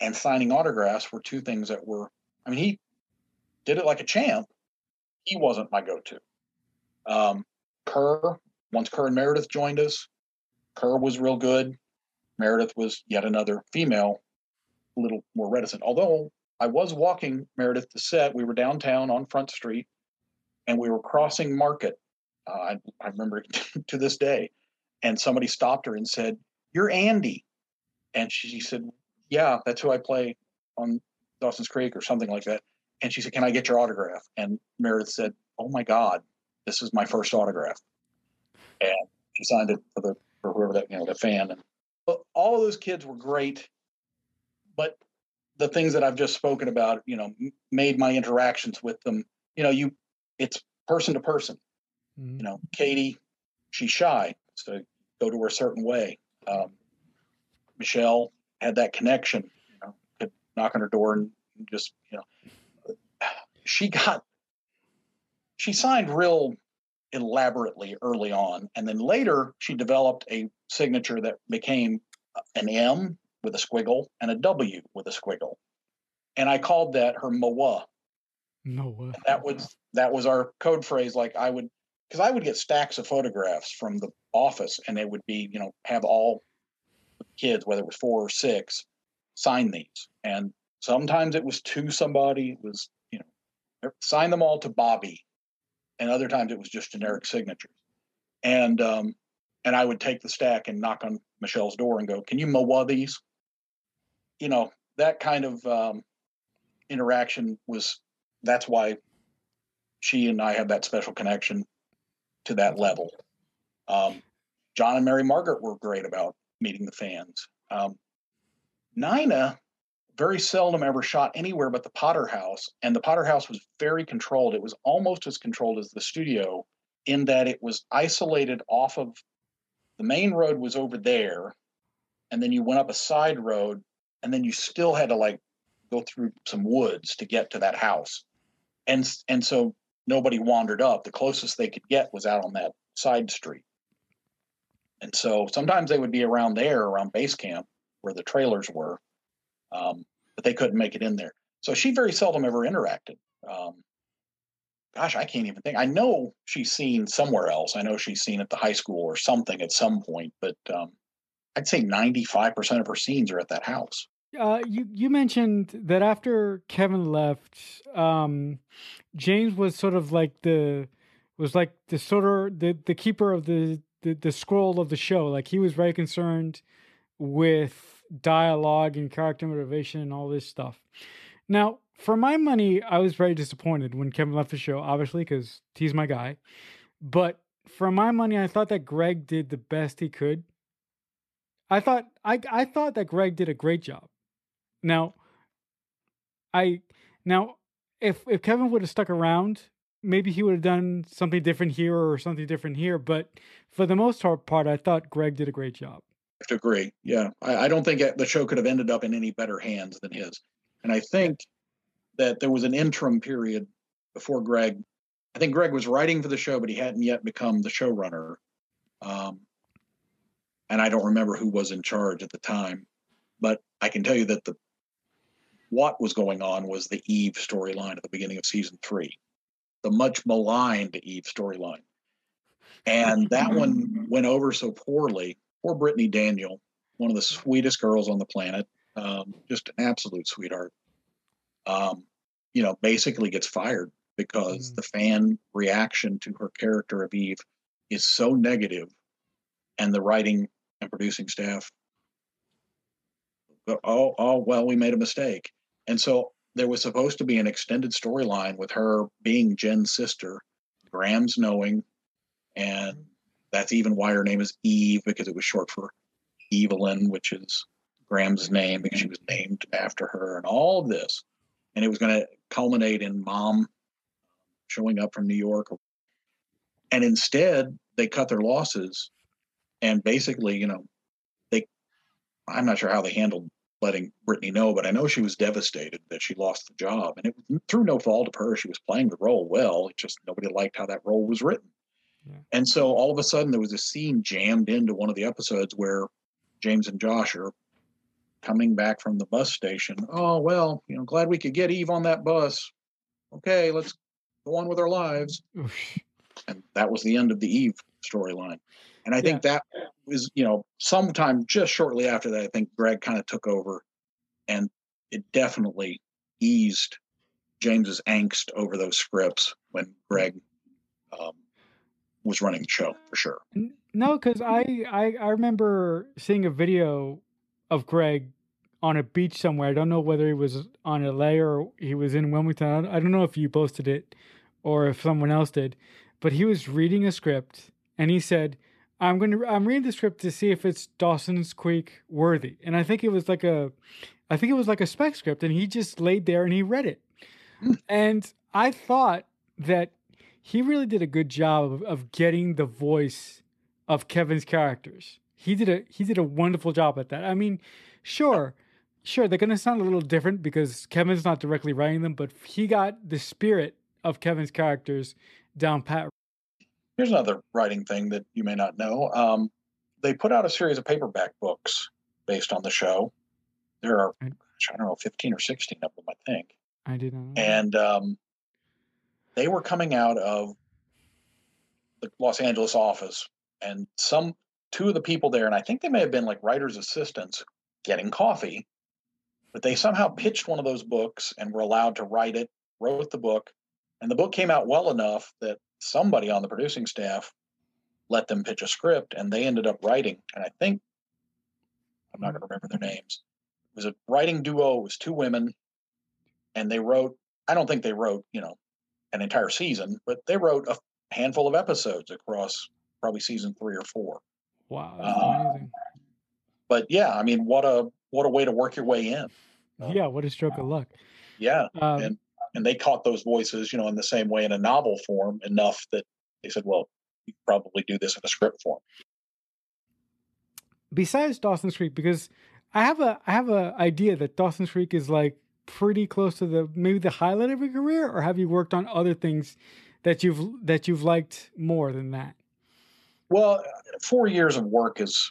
and signing autographs were two things that were. I mean, he did it like a champ. He wasn't my go-to. Um, Kerr, once Kerr and Meredith joined us, Kerr was real good. Meredith was yet another female, a little more reticent. Although I was walking Meredith to set, we were downtown on Front Street, and we were crossing Market. Uh, I, I remember to this day, and somebody stopped her and said, "You're Andy," and she, she said, "Yeah, that's who I play on Dawson's Creek or something like that." And she said, "Can I get your autograph?" And Meredith said, "Oh my God, this is my first autograph," and she signed it for the or whoever that you know the fan. And all of those kids were great but the things that i've just spoken about you know made my interactions with them you know you it's person to person. Mm-hmm. you know katie she's shy so go to her a certain way. Um, michelle had that connection you know could knock on her door and just you know she got she signed real elaborately early on. And then later, she developed a signature that became an M with a squiggle and a W with a squiggle. And I called that her MOA. MOA. That was that was our code phrase. Like I would, because I would get stacks of photographs from the office, and they would be, you know, have all kids, whether it was four or six, sign these. And sometimes it was to somebody. It was, you know, sign them all to Bobby and other times it was just generic signatures. And um, and I would take the stack and knock on Michelle's door and go, "Can you mow these?" You know that kind of um, interaction was. That's why she and I have that special connection to that level. Um, John and Mary Margaret were great about meeting the fans. Um, Nina very seldom ever shot anywhere but the Potter House, and the Potter House was very controlled. It was almost as controlled as the studio in that it was isolated off of the main road was over there, and then you went up a side road, and then you still had to like go through some woods to get to that house, and and so nobody wandered up. The closest they could get was out on that side street. And so sometimes they would be around there, around base camp, where the trailers were, um, but they couldn't make it in there. So she very seldom ever interacted. Um, gosh, I can't even think. I know she's seen somewhere else. I know she's seen at the high school or something at some point, but um, I'd say 95% of her scenes are at that house. Uh, you you mentioned that after Kevin left, um, James was sort of like the was like the sort of the the keeper of the, the the scroll of the show. Like he was very concerned with dialogue and character motivation and all this stuff. Now, for my money, I was very disappointed when Kevin left the show, obviously, because he's my guy. But for my money, I thought that Greg did the best he could. I thought I I thought that Greg did a great job. Now, I now if if Kevin would have stuck around, maybe he would have done something different here or something different here. But for the most part, I thought Greg did a great job. To agree. Yeah, I, I don't think the show could have ended up in any better hands than his. And I think that there was an interim period before Greg. I think Greg was writing for the show, but he hadn't yet become the showrunner. Um, and I don't remember who was in charge at the time, but I can tell you that the what was going on was the Eve storyline at the beginning of season three, the much maligned Eve storyline, and that one went over so poorly. Poor Brittany Daniel, one of the sweetest girls on the planet, um, just an absolute sweetheart. Um, you know, basically gets fired because mm. the fan reaction to her character of Eve is so negative, and the writing and producing staff oh oh well we made a mistake and so there was supposed to be an extended storyline with her being jen's sister grams' knowing and that's even why her name is eve because it was short for evelyn which is grams' name because she was named after her and all of this and it was going to culminate in mom showing up from new york and instead they cut their losses and basically you know they i'm not sure how they handled letting Brittany know, but I know she was devastated that she lost the job. And it was through no fault of her. She was playing the role well. Just nobody liked how that role was written. Yeah. And so all of a sudden there was a scene jammed into one of the episodes where James and Josh are coming back from the bus station. Oh, well, you know, glad we could get Eve on that bus. Okay, let's go on with our lives. and that was the end of the Eve storyline. And I think yeah. that was, you know, sometime just shortly after that, I think Greg kind of took over and it definitely eased James's angst over those scripts when Greg um, was running the show for sure. No, because I, I I remember seeing a video of Greg on a beach somewhere. I don't know whether he was on LA or he was in Wilmington. I don't know if you posted it or if someone else did, but he was reading a script and he said, I'm going to I'm reading the script to see if it's Dawson's Creek worthy, and I think it was like a, I think it was like a spec script, and he just laid there and he read it, hmm. and I thought that he really did a good job of, of getting the voice of Kevin's characters. He did a he did a wonderful job at that. I mean, sure, sure they're going to sound a little different because Kevin's not directly writing them, but he got the spirit of Kevin's characters down pat Here's another writing thing that you may not know. Um, they put out a series of paperback books based on the show. There are, I, don't know, 15 or 16 of them, I think. I didn't know. And um, they were coming out of the Los Angeles office, and some two of the people there, and I think they may have been like writers' assistants, getting coffee, but they somehow pitched one of those books and were allowed to write it, wrote the book, and the book came out well enough that somebody on the producing staff let them pitch a script, and they ended up writing. And I think I'm not going to remember their names. It was a writing duo. It was two women, and they wrote. I don't think they wrote, you know, an entire season, but they wrote a handful of episodes across probably season three or four. Wow, uh, amazing. But yeah, I mean, what a what a way to work your way in. Yeah, what a stroke of luck. Yeah, um, and and they caught those voices, you know, in the same way in a novel form enough that they said, well, you probably do this in a script form. Besides Dawson's Creek, because I have a I have a idea that Dawson's Creek is like pretty close to the maybe the highlight of your career, or have you worked on other things that you've that you've liked more than that? Well, four years of work is,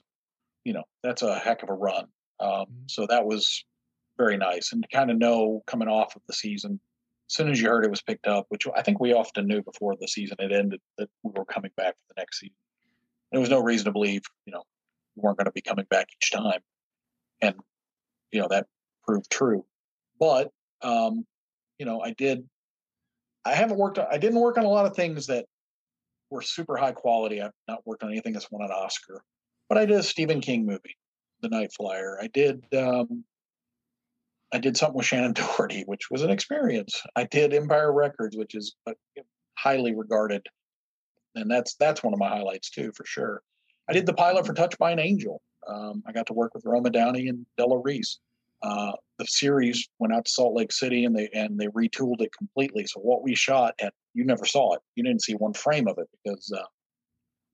you know, that's a heck of a run. Um, mm-hmm. so that was very nice, and to kind of know coming off of the season as soon as you heard it was picked up, which I think we often knew before the season had ended that we were coming back for the next season. There was no reason to believe, you know, we weren't going to be coming back each time, and you know that proved true. But um, you know, I did. I haven't worked. On, I didn't work on a lot of things that were super high quality. I've not worked on anything that's won an Oscar, but I did a Stephen King movie, The Night Flyer. I did um, I did something with Shannen Doherty, which was an experience. I did Empire Records, which is highly regarded, and that's that's one of my highlights too, for sure. I did the pilot for Touched by an Angel. Um, I got to work with Roma Downey and Della Reese. Uh, the series went out to Salt Lake City and they and they retooled it completely. So what we shot, and you never saw it. You didn't see one frame of it because uh,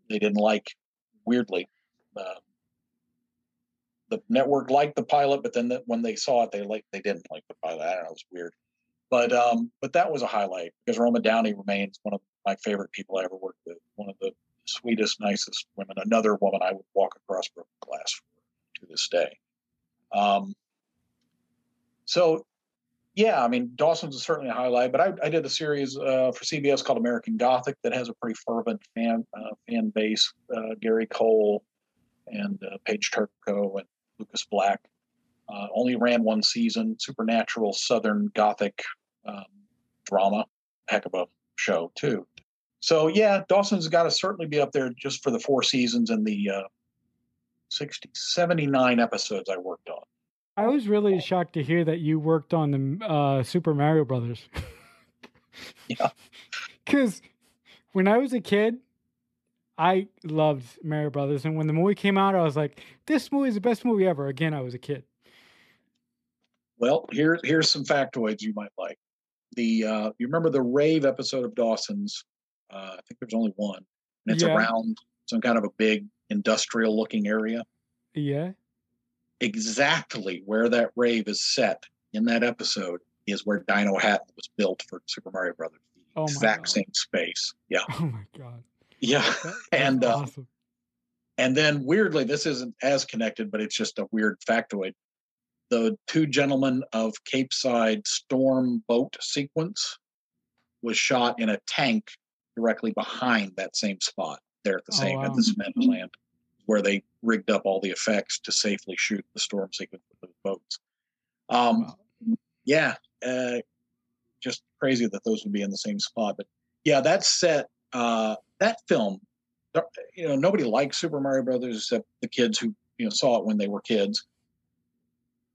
they didn't like, weirdly, uh, the network liked the pilot, but then the, when they saw it, they like they didn't like the pilot. I don't know, it was weird. But um, but that was a highlight because Roma Downey remains one of my favorite people I ever worked with. One of the sweetest, nicest women. Another woman I would walk across broken glass for to this day. Um, so yeah, I mean, Dawson's is certainly a highlight, but I, I did a series uh, for CBS called American Gothic that has a pretty fervent fan uh, fan base. Uh, Gary Cole and uh, Paige Turco and Lucas Black. Uh, only ran one season. Supernatural Southern Gothic um, drama, heck of a show too. So yeah, Dawson's got to certainly be up there just for the four seasons and the uh, 60, 79 episodes I worked on. I was really shocked to hear that you worked on the uh, Super Mario Brothers. yeah, because when I was a kid, I loved Mario Brothers, and when the movie came out, I was like, "This movie is the best movie ever." Again, I was a kid. Well, here here's some factoids you might like. The uh, you remember the rave episode of Dawson's? Uh, I think there's only one, and it's yeah. around some kind of a big industrial looking area. Yeah. Exactly where that rave is set in that episode is where Dinohattan was built for Super Mario Brothers. The oh exact same space. Yeah. Oh my god. Yeah, and uh, awesome. and then weirdly, this isn't as connected, but it's just a weird factoid. The two gentlemen of Capeside storm boat sequence was shot in a tank directly behind that same spot there at the oh, same wow. at the cement plant where they rigged up all the effects to safely shoot the storm sequence with those boats. Um, wow. Yeah, uh, just crazy that those would be in the same spot. But yeah, that set uh, that film, you know, nobody likes Super Mario Brothers except the kids who you know saw it when they were kids.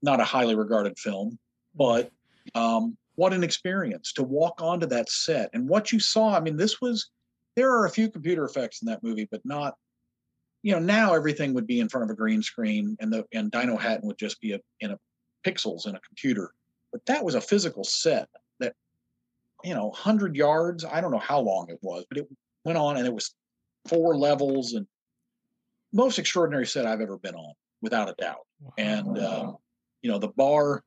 Not a highly regarded film, but um, what an experience to walk onto that set and what you saw. I mean, this was there are a few computer effects in that movie, but not. You know, now everything would be in front of a green screen, and the and Dinohattan would just be a, in a pixels in a computer. But that was a physical set that, you know, hundred yards. I don't know how long it was, but it went on and it was four levels and most extraordinary set I've ever been on, without a doubt. Wow. And uh, you know, the bar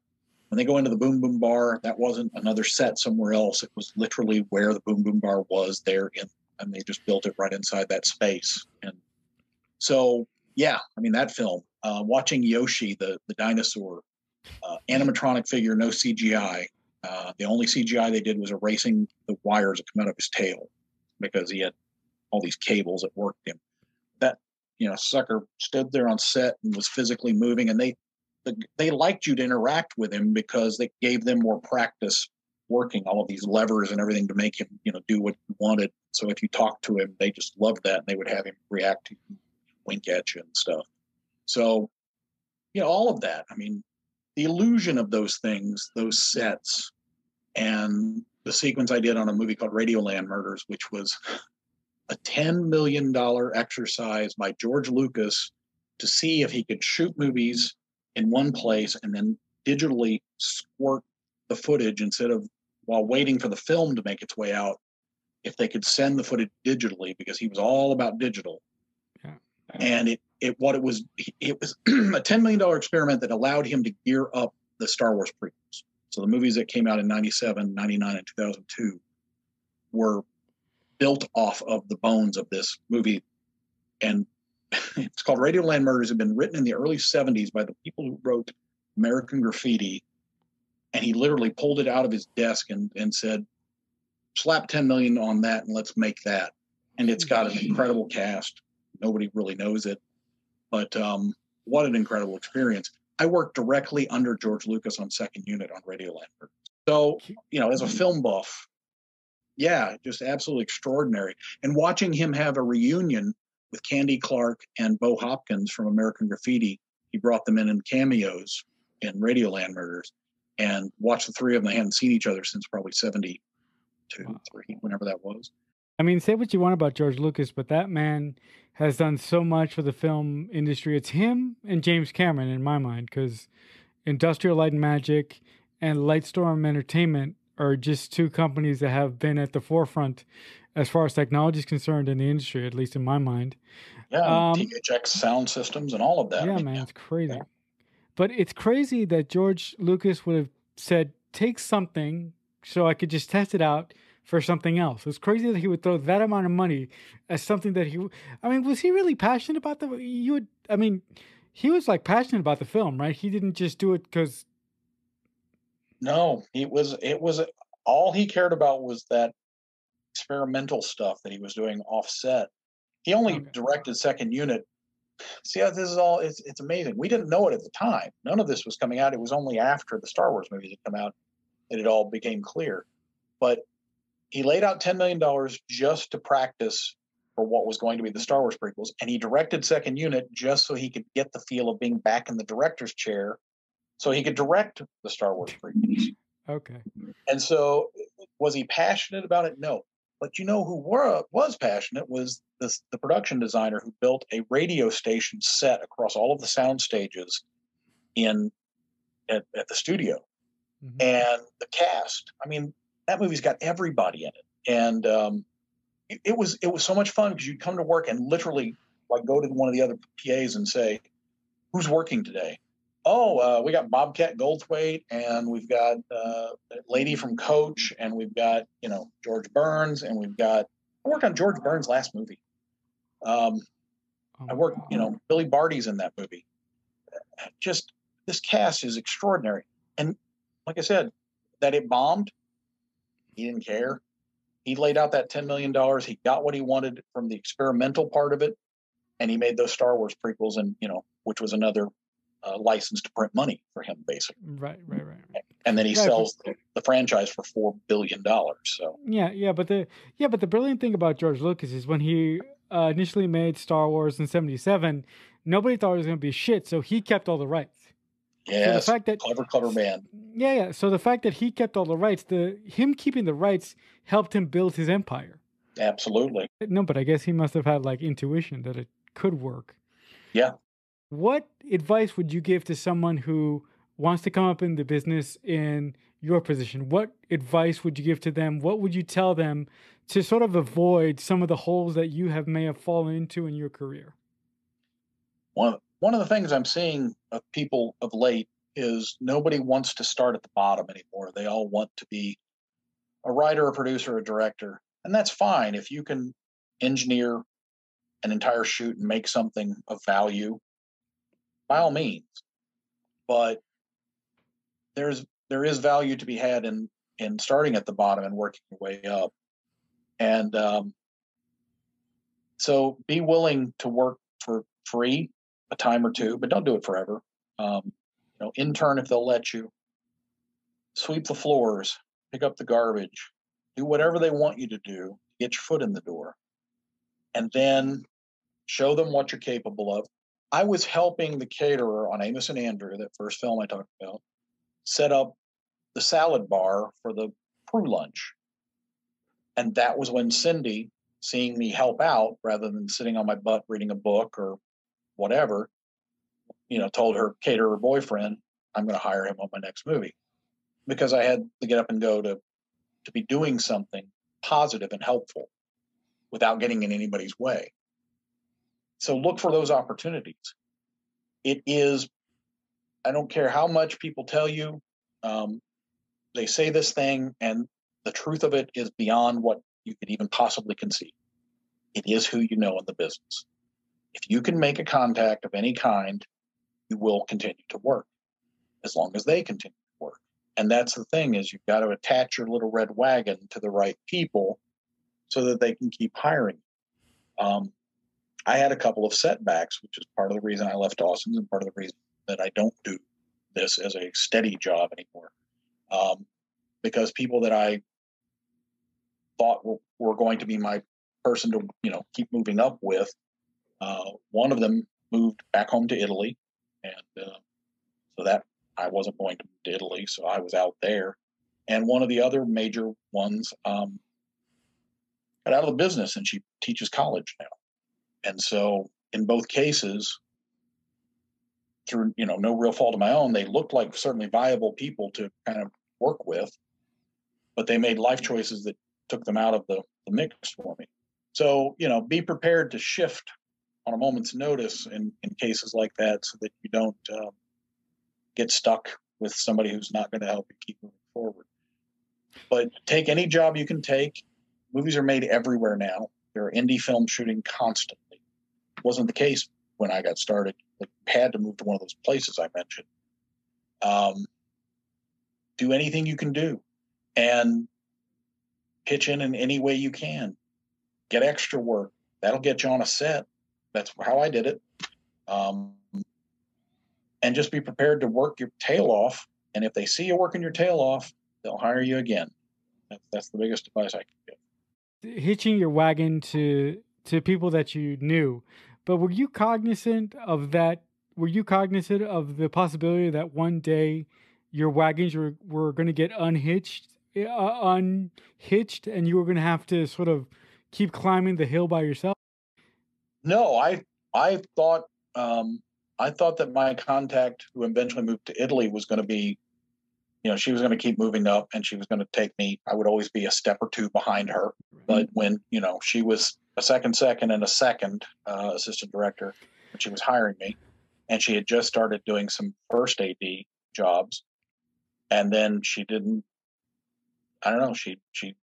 when they go into the Boom Boom Bar, that wasn't another set somewhere else. It was literally where the Boom Boom Bar was there, in, and they just built it right inside that space. And so, yeah, I mean that film. Uh, watching Yoshi, the the dinosaur, uh, animatronic figure, no CGI. Uh, the only CGI they did was erasing the wires that come out of his tail because he had all these cables that worked him. That you know, sucker stood there on set and was physically moving, and they they liked you to interact with him because they gave them more practice working, all of these levers and everything to make him, you know, do what he wanted. So if you talk to him, they just loved that and they would have him react to you, wink at you and stuff. So, you know, all of that. I mean, the illusion of those things, those sets, and the sequence I did on a movie called Radioland Murders, which was a $10 million exercise by George Lucas to see if he could shoot movies in one place and then digitally squirt the footage instead of while waiting for the film to make its way out if they could send the footage digitally because he was all about digital. And it it what it was it was a 10 million dollar experiment that allowed him to gear up the star wars prequels so the movies that came out in 97 99 and 2002 were built off of the bones of this movie and it's called radioland murders had been written in the early 70s by the people who wrote american graffiti and he literally pulled it out of his desk and, and said, slap 10 million on that and let's make that. And it's got an incredible cast. Nobody really knows it, but um, what an incredible experience. I worked directly under George Lucas on second unit on Radioland. So, you know, as a film buff, yeah, just absolutely extraordinary. And watching him have a reunion with Candy Clark and Bo Hopkins from American Graffiti, he brought them in in cameos in Radioland Murders and watched the three of them. They hadn't seen each other since probably 72, wow. three, whenever that was. I mean, say what you want about George Lucas, but that man has done so much for the film industry. It's him and James Cameron in my mind, because Industrial Light and Magic and Lightstorm Entertainment are just two companies that have been at the forefront as far as technology is concerned in the industry, at least in my mind. Yeah, um, THX sound systems and all of that. Yeah, man, yeah. it's crazy. Yeah. But it's crazy that George Lucas would have said, take something so I could just test it out for something else. It's crazy that he would throw that amount of money as something that he. I mean, was he really passionate about the? You would. I mean, he was like passionate about the film, right? He didn't just do it because. No, it was. It was all he cared about was that experimental stuff that he was doing offset. He only okay. directed second unit see how this is all it's, it's amazing we didn't know it at the time none of this was coming out it was only after the star wars movies had come out that it all became clear but he laid out $10 million just to practice for what was going to be the star wars prequels and he directed second unit just so he could get the feel of being back in the director's chair so he could direct the star wars prequels okay and so was he passionate about it no but you know who were, was passionate was the, the production designer who built a radio station set across all of the sound stages in at, at the studio, mm-hmm. and the cast. I mean, that movie's got everybody in it, and um, it, it was it was so much fun because you'd come to work and literally like go to one of the other PAs and say, "Who's working today?" oh, uh, we got Bobcat Goldthwait, and we've got uh, lady from Coach, and we've got you know George Burns, and we've got I worked on George Burns' last movie. Um, oh I worked, you know, Billy Barty's in that movie. Just this cast is extraordinary, and like I said, that it bombed, he didn't care. He laid out that ten million dollars. He got what he wanted from the experimental part of it, and he made those Star Wars prequels, and you know, which was another uh, license to print money for him, basically. Right, right, right. right. And then he right, sells the, the, franchise for four billion dollars. So yeah, yeah, but the yeah, but the brilliant thing about George Lucas is when he uh, initially made Star Wars in '77, nobody thought it was going to be shit, so he kept all the rights. Yeah, so the fact that clever, clever man. Yeah, yeah. So the fact that he kept all the rights, the him keeping the rights helped him build his empire. Absolutely. No, but I guess he must have had like intuition that it could work. Yeah, what advice would you give to someone who wants to come up in the business in your position? What advice would you give to them? What would you tell them to sort of avoid some of the holes that you have may have fallen into in your career? One one of the things I'm seeing of people of late is nobody wants to start at the bottom anymore. They all want to be a writer, a producer, a director. And that's fine if you can engineer an entire shoot and make something of value by all means. But there's there is value to be had in in starting at the bottom and working your way up. And um, so be willing to work for free a time or two, but don't do it forever. Um, you know, intern if they'll let you. Sweep the floors. pick up the garbage, do whatever they want you to do, get your foot in the door, and then show them what you're capable of. I was helping the caterer on Amos and Andrew, that first film I talked about, set up the salad bar for the crew lunch. And that was when Cindy, seeing me help out rather than sitting on my butt reading a book or whatever, you know, told her caterer boyfriend, I'm going to hire him on my next movie because I had to get up and go to to be doing something positive and helpful without getting in anybody's way. So look for those opportunities. It is, I don't care how much people tell you, um, they say this thing, and the truth of it is beyond what you could even possibly conceive. It is who you know in the business. If you can make a contact of any kind, you will continue to work as long as they continue to work. And that's the thing is you've got to attach your little red wagon to the right people so that they can keep hiring. Um, I had a couple of setbacks, which is part of the reason I left Dawson's and part of the reason that I don't do this as a steady job anymore. Um, because people that I thought were, were, going to be my person to, you know, keep moving up with, uh, one of them moved back home to Italy, and uh, so that I wasn't going to to Italy, so I was out there. And one of the other major ones um, got out of the business, and she teaches college now. And so in both cases, through you know no real fault of my own, they looked like certainly viable people to kind of work with, but they made life choices that took them out of the, the mix for me. So you know, be prepared to shift on a moment's notice in, in cases like that, so that you don't um, get stuck with somebody who's not going to help you keep moving forward. But take any job you can take. Movies are made everywhere now. There are indie film shooting constantly wasn't the case when I got started. Had to move to one of those places I mentioned. Um, do anything you can do, and pitch in in any way you can. Get extra work. That'll get you on a set. That's how I did it. Um, and just be prepared to work your tail off. And if they see you working your tail off, they'll hire you again. That's, that's the biggest advice I can give. Hitching your wagon to to people that you knew but were you cognizant of that? Were you cognizant of the possibility that one day your wagons were, were going to get unhitched, uh, unhitched, and you were going to have to sort of keep climbing the hill by yourself? No, I I thought um, I thought that my contact, who eventually moved to Italy, was going to be, you know, she was going to keep moving up, and she was going to take me. I would always be a step or two behind her. But when you know she was a second second and a second uh, assistant director when she was hiring me. And she had just started doing some first AD jobs. And then she didn't, I don't know, she, she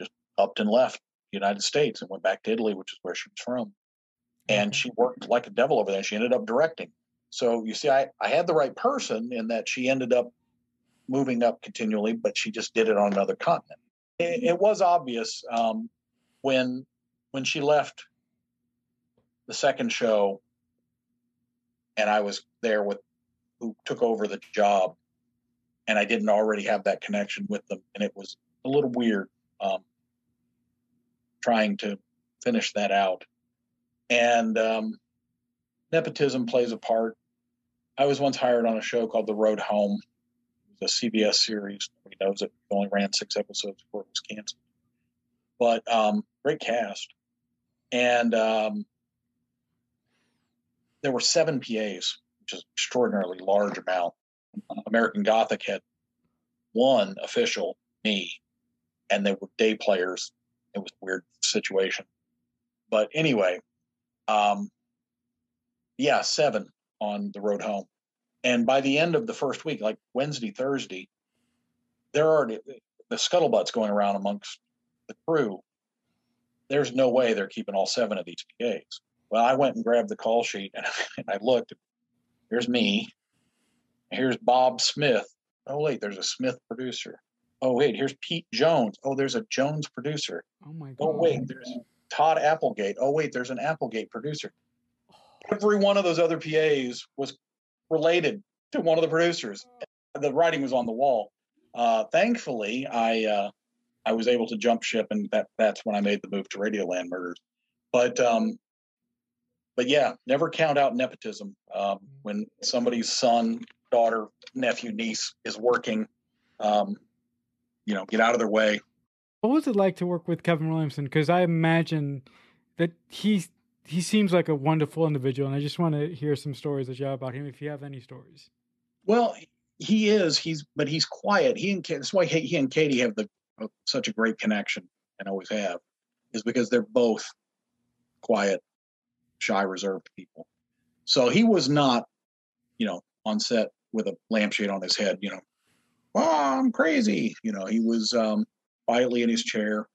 just upped and left the United States and went back to Italy, which is where she was from. And she worked like a devil over there. She ended up directing. So you see, I, I had the right person in that she ended up moving up continually, but she just did it on another continent. It, it was obvious um, when when she left the second show and I was there with who took over the job and I didn't already have that connection with them and it was a little weird um, trying to finish that out and um, nepotism plays a part. I was once hired on a show called The Road Home. It was a CBS series. Nobody knows it, it only ran six episodes before it was canceled. But um, great cast. And um, there were seven PAs, which is extraordinarily large amount. American Gothic had one official, me, and they were day players. It was a weird situation, but anyway, um, yeah, seven on the road home. And by the end of the first week, like Wednesday, Thursday, there are the scuttlebutts going around amongst the crew there's no way they're keeping all seven of these PAs. Well, I went and grabbed the call sheet and, I looked. Here's me. Here's Bob Smith. Oh, wait, there's a Smith producer. Oh, wait, here's Pete Jones. Oh, there's a Jones producer. Oh, my God. Oh, wait, there's Todd Applegate. Oh, wait, there's an Applegate producer. Every one of those other PAs was related to one of the producers. The writing was on the wall. uh, thankfully, I uh, I was able to jump ship, and that that's when I made the move to Radioland Murders. But um, but yeah, never count out nepotism. Um, when somebody's son, daughter, nephew, niece is working, um, you know, get out of their way. What was it like to work with Kevin Williamson? Because I imagine that he's he seems like a wonderful individual, and I just want to hear some stories that you have about him, if you have any stories. Well, he is. He's but he's quiet. He and that's why he and Katie have the uh, such a great connection and always have, is because they're both quiet, shy, reserved people. So he was not, you know, on set with a lampshade on his head. You know, oh, I'm crazy. You know, he was um, quietly in his chair,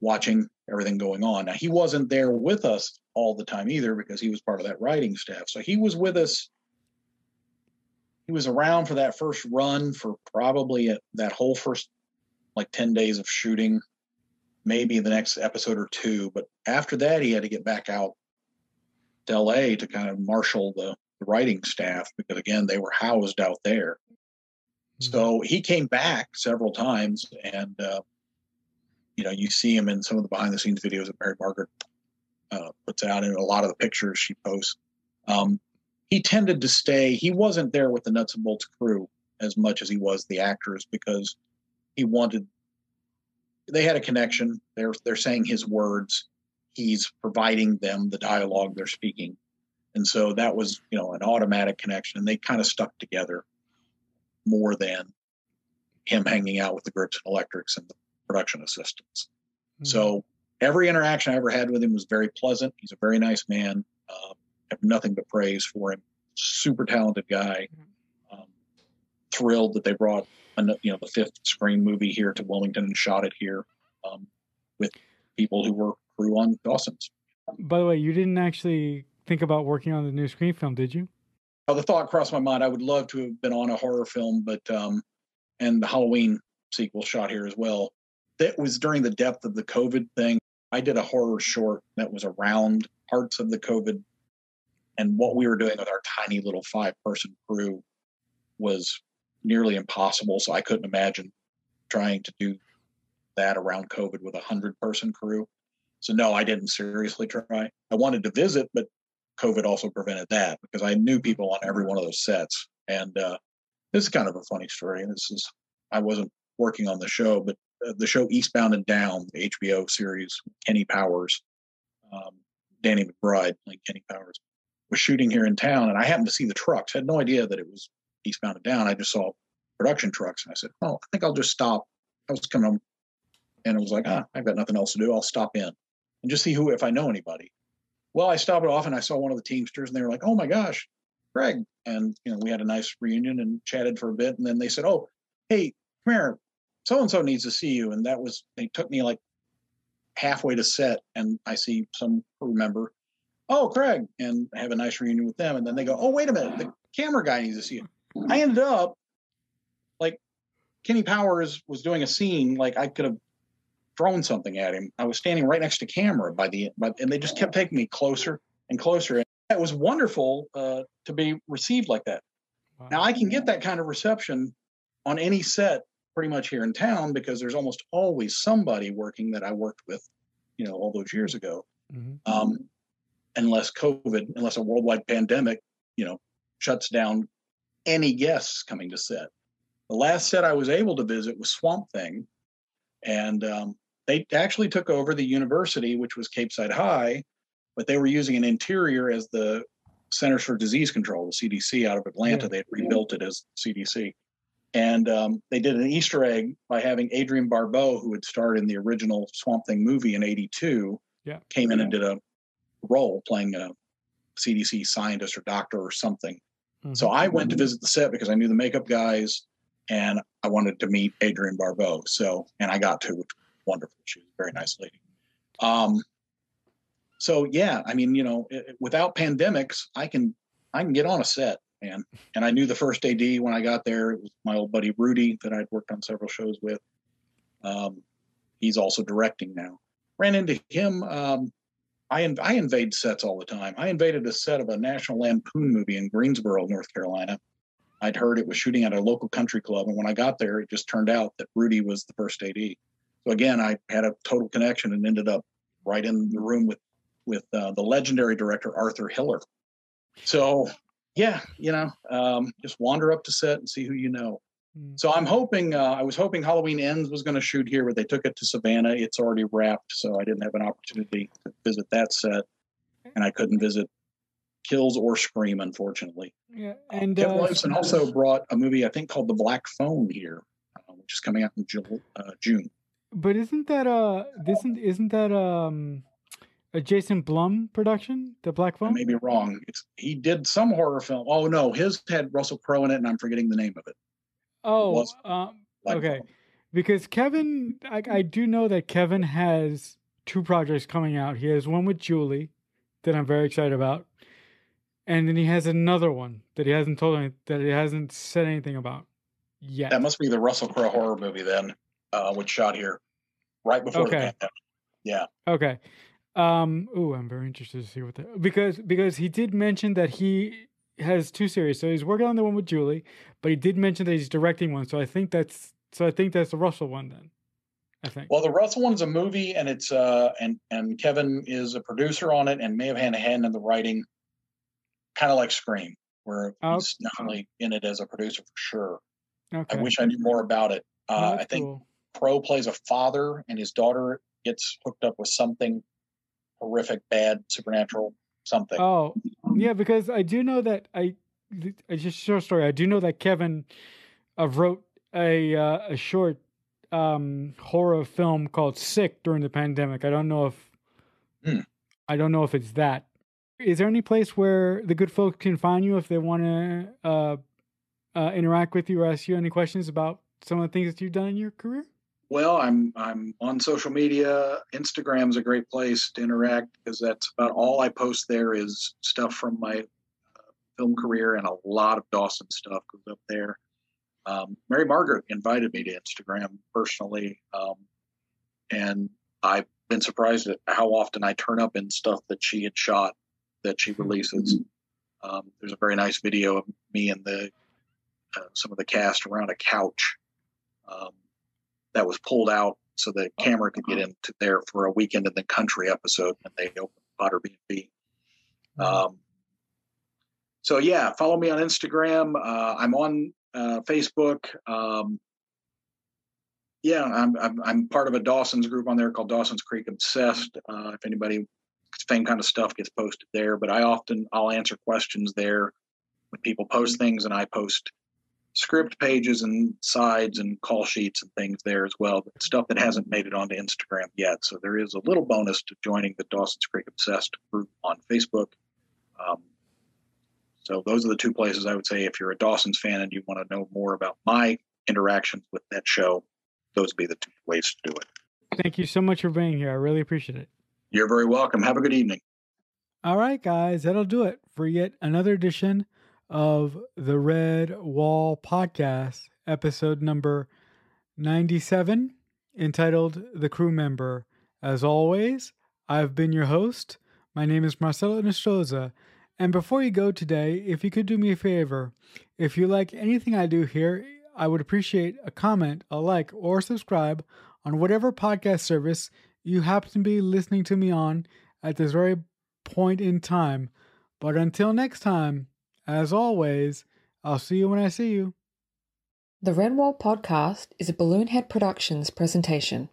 watching everything going on. Now he wasn't there with us all the time either because he was part of that writing staff. So he was with us. He was around for that first run for probably a, that whole first like 10 days of shooting, maybe the next episode or two. But after that, he had to get back out to LA to kind of marshal the, the writing staff because, again, they were housed out there. Mm-hmm. So he came back several times and, uh, you know, you see him in some of the behind the scenes videos that Mary Margaret uh, puts out in a lot of the pictures she posts. Um, he tended to stay. He wasn't there with the nuts and bolts crew as much as he was the actors because he wanted. They had a connection. They're they're saying his words. He's providing them the dialogue they're speaking, and so that was you know an automatic connection. And they kind of stuck together more than him hanging out with the grips and electrics and the production assistants. Mm-hmm. So every interaction I ever had with him was very pleasant. He's a very nice man. Uh, I have nothing but praise for him. Super talented guy. Mm-hmm. Um, thrilled that they brought you know the fifth Scream movie here to Wilmington and shot it here um, with people who were crew on Dawson's. By the way, you didn't actually think about working on the new Scream film, did you? Oh, the thought crossed my mind. I would love to have been on a horror film, but um, and the Halloween sequel shot here as well. That was during the depth of the COVID thing. I did a horror short that was around parts of the COVID and what we were doing with our tiny little five person crew was nearly impossible. So I couldn't imagine trying to do that around COVID with a hundred person crew. So no, I didn't seriously try. I wanted to visit, but COVID also prevented that because I knew people on every one of those sets. And uh, this is kind of a funny story. This is I wasn't working on the show, but uh, the show Eastbound and Down, the HBO series, Kenny Powers, um, Danny McBride, like Kenny Powers, was shooting here in town, and I happened to see the trucks. I had no idea that it was eastbound and down. I just saw production trucks, and I said, "Oh, I think I'll just stop." I was coming home, and it was like, "Ah, I've got nothing else to do. I'll stop in and just see who if I know anybody." Well, I stopped off and I saw one of the Teamsters, and they were like, "Oh my gosh, Greg!" And you know, we had a nice reunion and chatted for a bit, and then they said, "Oh, hey, come here, so and so needs to see you." And that was they took me like halfway to set, and I see some crew member oh, Craig, and have a nice reunion with them. And then they go, oh, wait a minute, the camera guy needs to see you. I ended up like Kenny Powers was doing a scene, like I could have thrown something at him. I was standing right next to camera by the, but and they just kept taking me closer and closer. And it was wonderful uh, to be received like that. Wow. Now I can get that kind of reception on any set pretty much here in town because there's almost always somebody working that I worked with, you know, all those years ago. Mm-hmm. Um, unless COVID, unless a worldwide pandemic, you know, shuts down any guests coming to set. The last set I was able to visit was Swamp Thing, and um, they actually took over the university, which was Capeside High, but they were using an interior as the Centers for Disease Control, the CDC out of Atlanta. Yeah. They had rebuilt it as CDC. And um, they did an Easter egg by having Adrienne Barbeau, who had starred in the original Swamp Thing movie in '82, yeah. came in yeah. and did a role playing a CDC scientist or doctor or something. Mm-hmm. So I went to visit the set because I knew the makeup guys and I wanted to meet Adrienne Barbeau. So, and I got to, which wonderful. She was a very nice lady. Um, so yeah, I mean, you know, it, without pandemics, I can, I can get on a set and, and I knew the first AD when I got there, it was my old buddy Rudy that I'd worked on several shows with. Um, he's also directing now. Ran into him um, I, I invade sets all the time. I invaded a set of a National Lampoon movie in Greensboro, North Carolina, I'd heard it was shooting at a local country club, and when I got there, it just turned out that Rudy was the first AD. So again, I had a total connection and ended up right in the room with with uh, the legendary director Arthur Hiller. So yeah, you know, um, just wander up to set and see who you know. Mm. So I'm hoping. Uh, I was hoping Halloween Ends was going to shoot here, but they took it to Savannah. It's already wrapped, so I didn't have an opportunity to visit that set, and I couldn't visit Kills or Scream, unfortunately. Yeah, and Kevin uh, Williamson also brought a movie I think called The Black Phone here, uh, which is coming out in uh, June. But isn't that uh, isn't isn't that um a Jason Blum production, The Black Phone? I may be wrong. It's he did some horror film. Oh no, his had Russell Crowe in it, and I'm forgetting the name of it. Oh, it um, okay. Phone. Because Kevin, I, I do know that Kevin has two projects coming out. He has one with Julie that I'm very excited about, and then he has another one that he hasn't told me that he hasn't said anything about yet. That must be the Russell Crowe horror movie then, uh, which shot here right before okay. the pandemic. Yeah. Okay. Um, oh, I'm very interested to see what that because because he did mention that he has two series. So he's working on the one with Julie, but he did mention that he's directing one. So I think that's so I think that's the Russell one then. I think. Well, the Russell one's a movie, and it's uh and and Kevin is a producer on it, and may have had a hand in the writing, kind of like Scream, where oh, he's definitely in it as a producer for sure. Okay. I wish I knew more about it. Uh, I think cool. Crowe plays a father, and his daughter gets hooked up with something horrific, bad, supernatural something. Oh, yeah, because I do know that I, I just short story. I do know that Kevin uh, wrote a uh, a short um, horror film called Sick during the pandemic. I don't know if hmm. I don't know if it's that. Is there any place where the good folks can find you if they want to uh, uh, interact with you or ask you any questions about some of the things that you've done in your career? Well, I'm I'm on social media. Instagram's a great place to interact because that's about all I post there is stuff from my uh, film career and a lot of Dawson stuff goes up there. Um, Mary Margaret invited me to Instagram personally, um, and I've been surprised at how often I turn up in stuff that she had shot that she releases. Um, there's a very nice video of me and the uh, some of the cast around a couch. That was pulled out so the oh, camera could get into there for a weekend in the country episode and they opened Potter B&B. Um, so yeah, follow me on Instagram. Uh, I'm on uh, Facebook. Um, yeah, I'm, I'm, I'm part of a Dawson's group on there called Dawson's Creek Obsessed. Uh, if anybody, same kind of stuff gets posted there. But I often I'll answer questions there when people post things, and I post script pages and sides and call sheets and things there as well. But stuff that hasn't made it onto Instagram yet. So there is a little bonus to joining the Dawson's Creek Obsessed group on Facebook. Um, so those are the two places I would say if you're a Dawson's fan and you want to know more about my interactions with that show, those would be the two ways to do it. Thank you so much for being here. I really appreciate it. You're very welcome. Have a good evening. All right, guys, that'll do it for yet another edition of the Redwall Podcast, episode number 97, entitled The Crew Member. As always, I've been your host. My name is Marcelo Nostroza. And before you go today, if you could do me a favor, if you like anything I do here, I would appreciate a comment, a like, or subscribe on whatever podcast service you happen to be listening to me on at this very point in time. But until next time, as always, I'll see you when I see you. The Redwall podcast is a Balloonhead Productions presentation.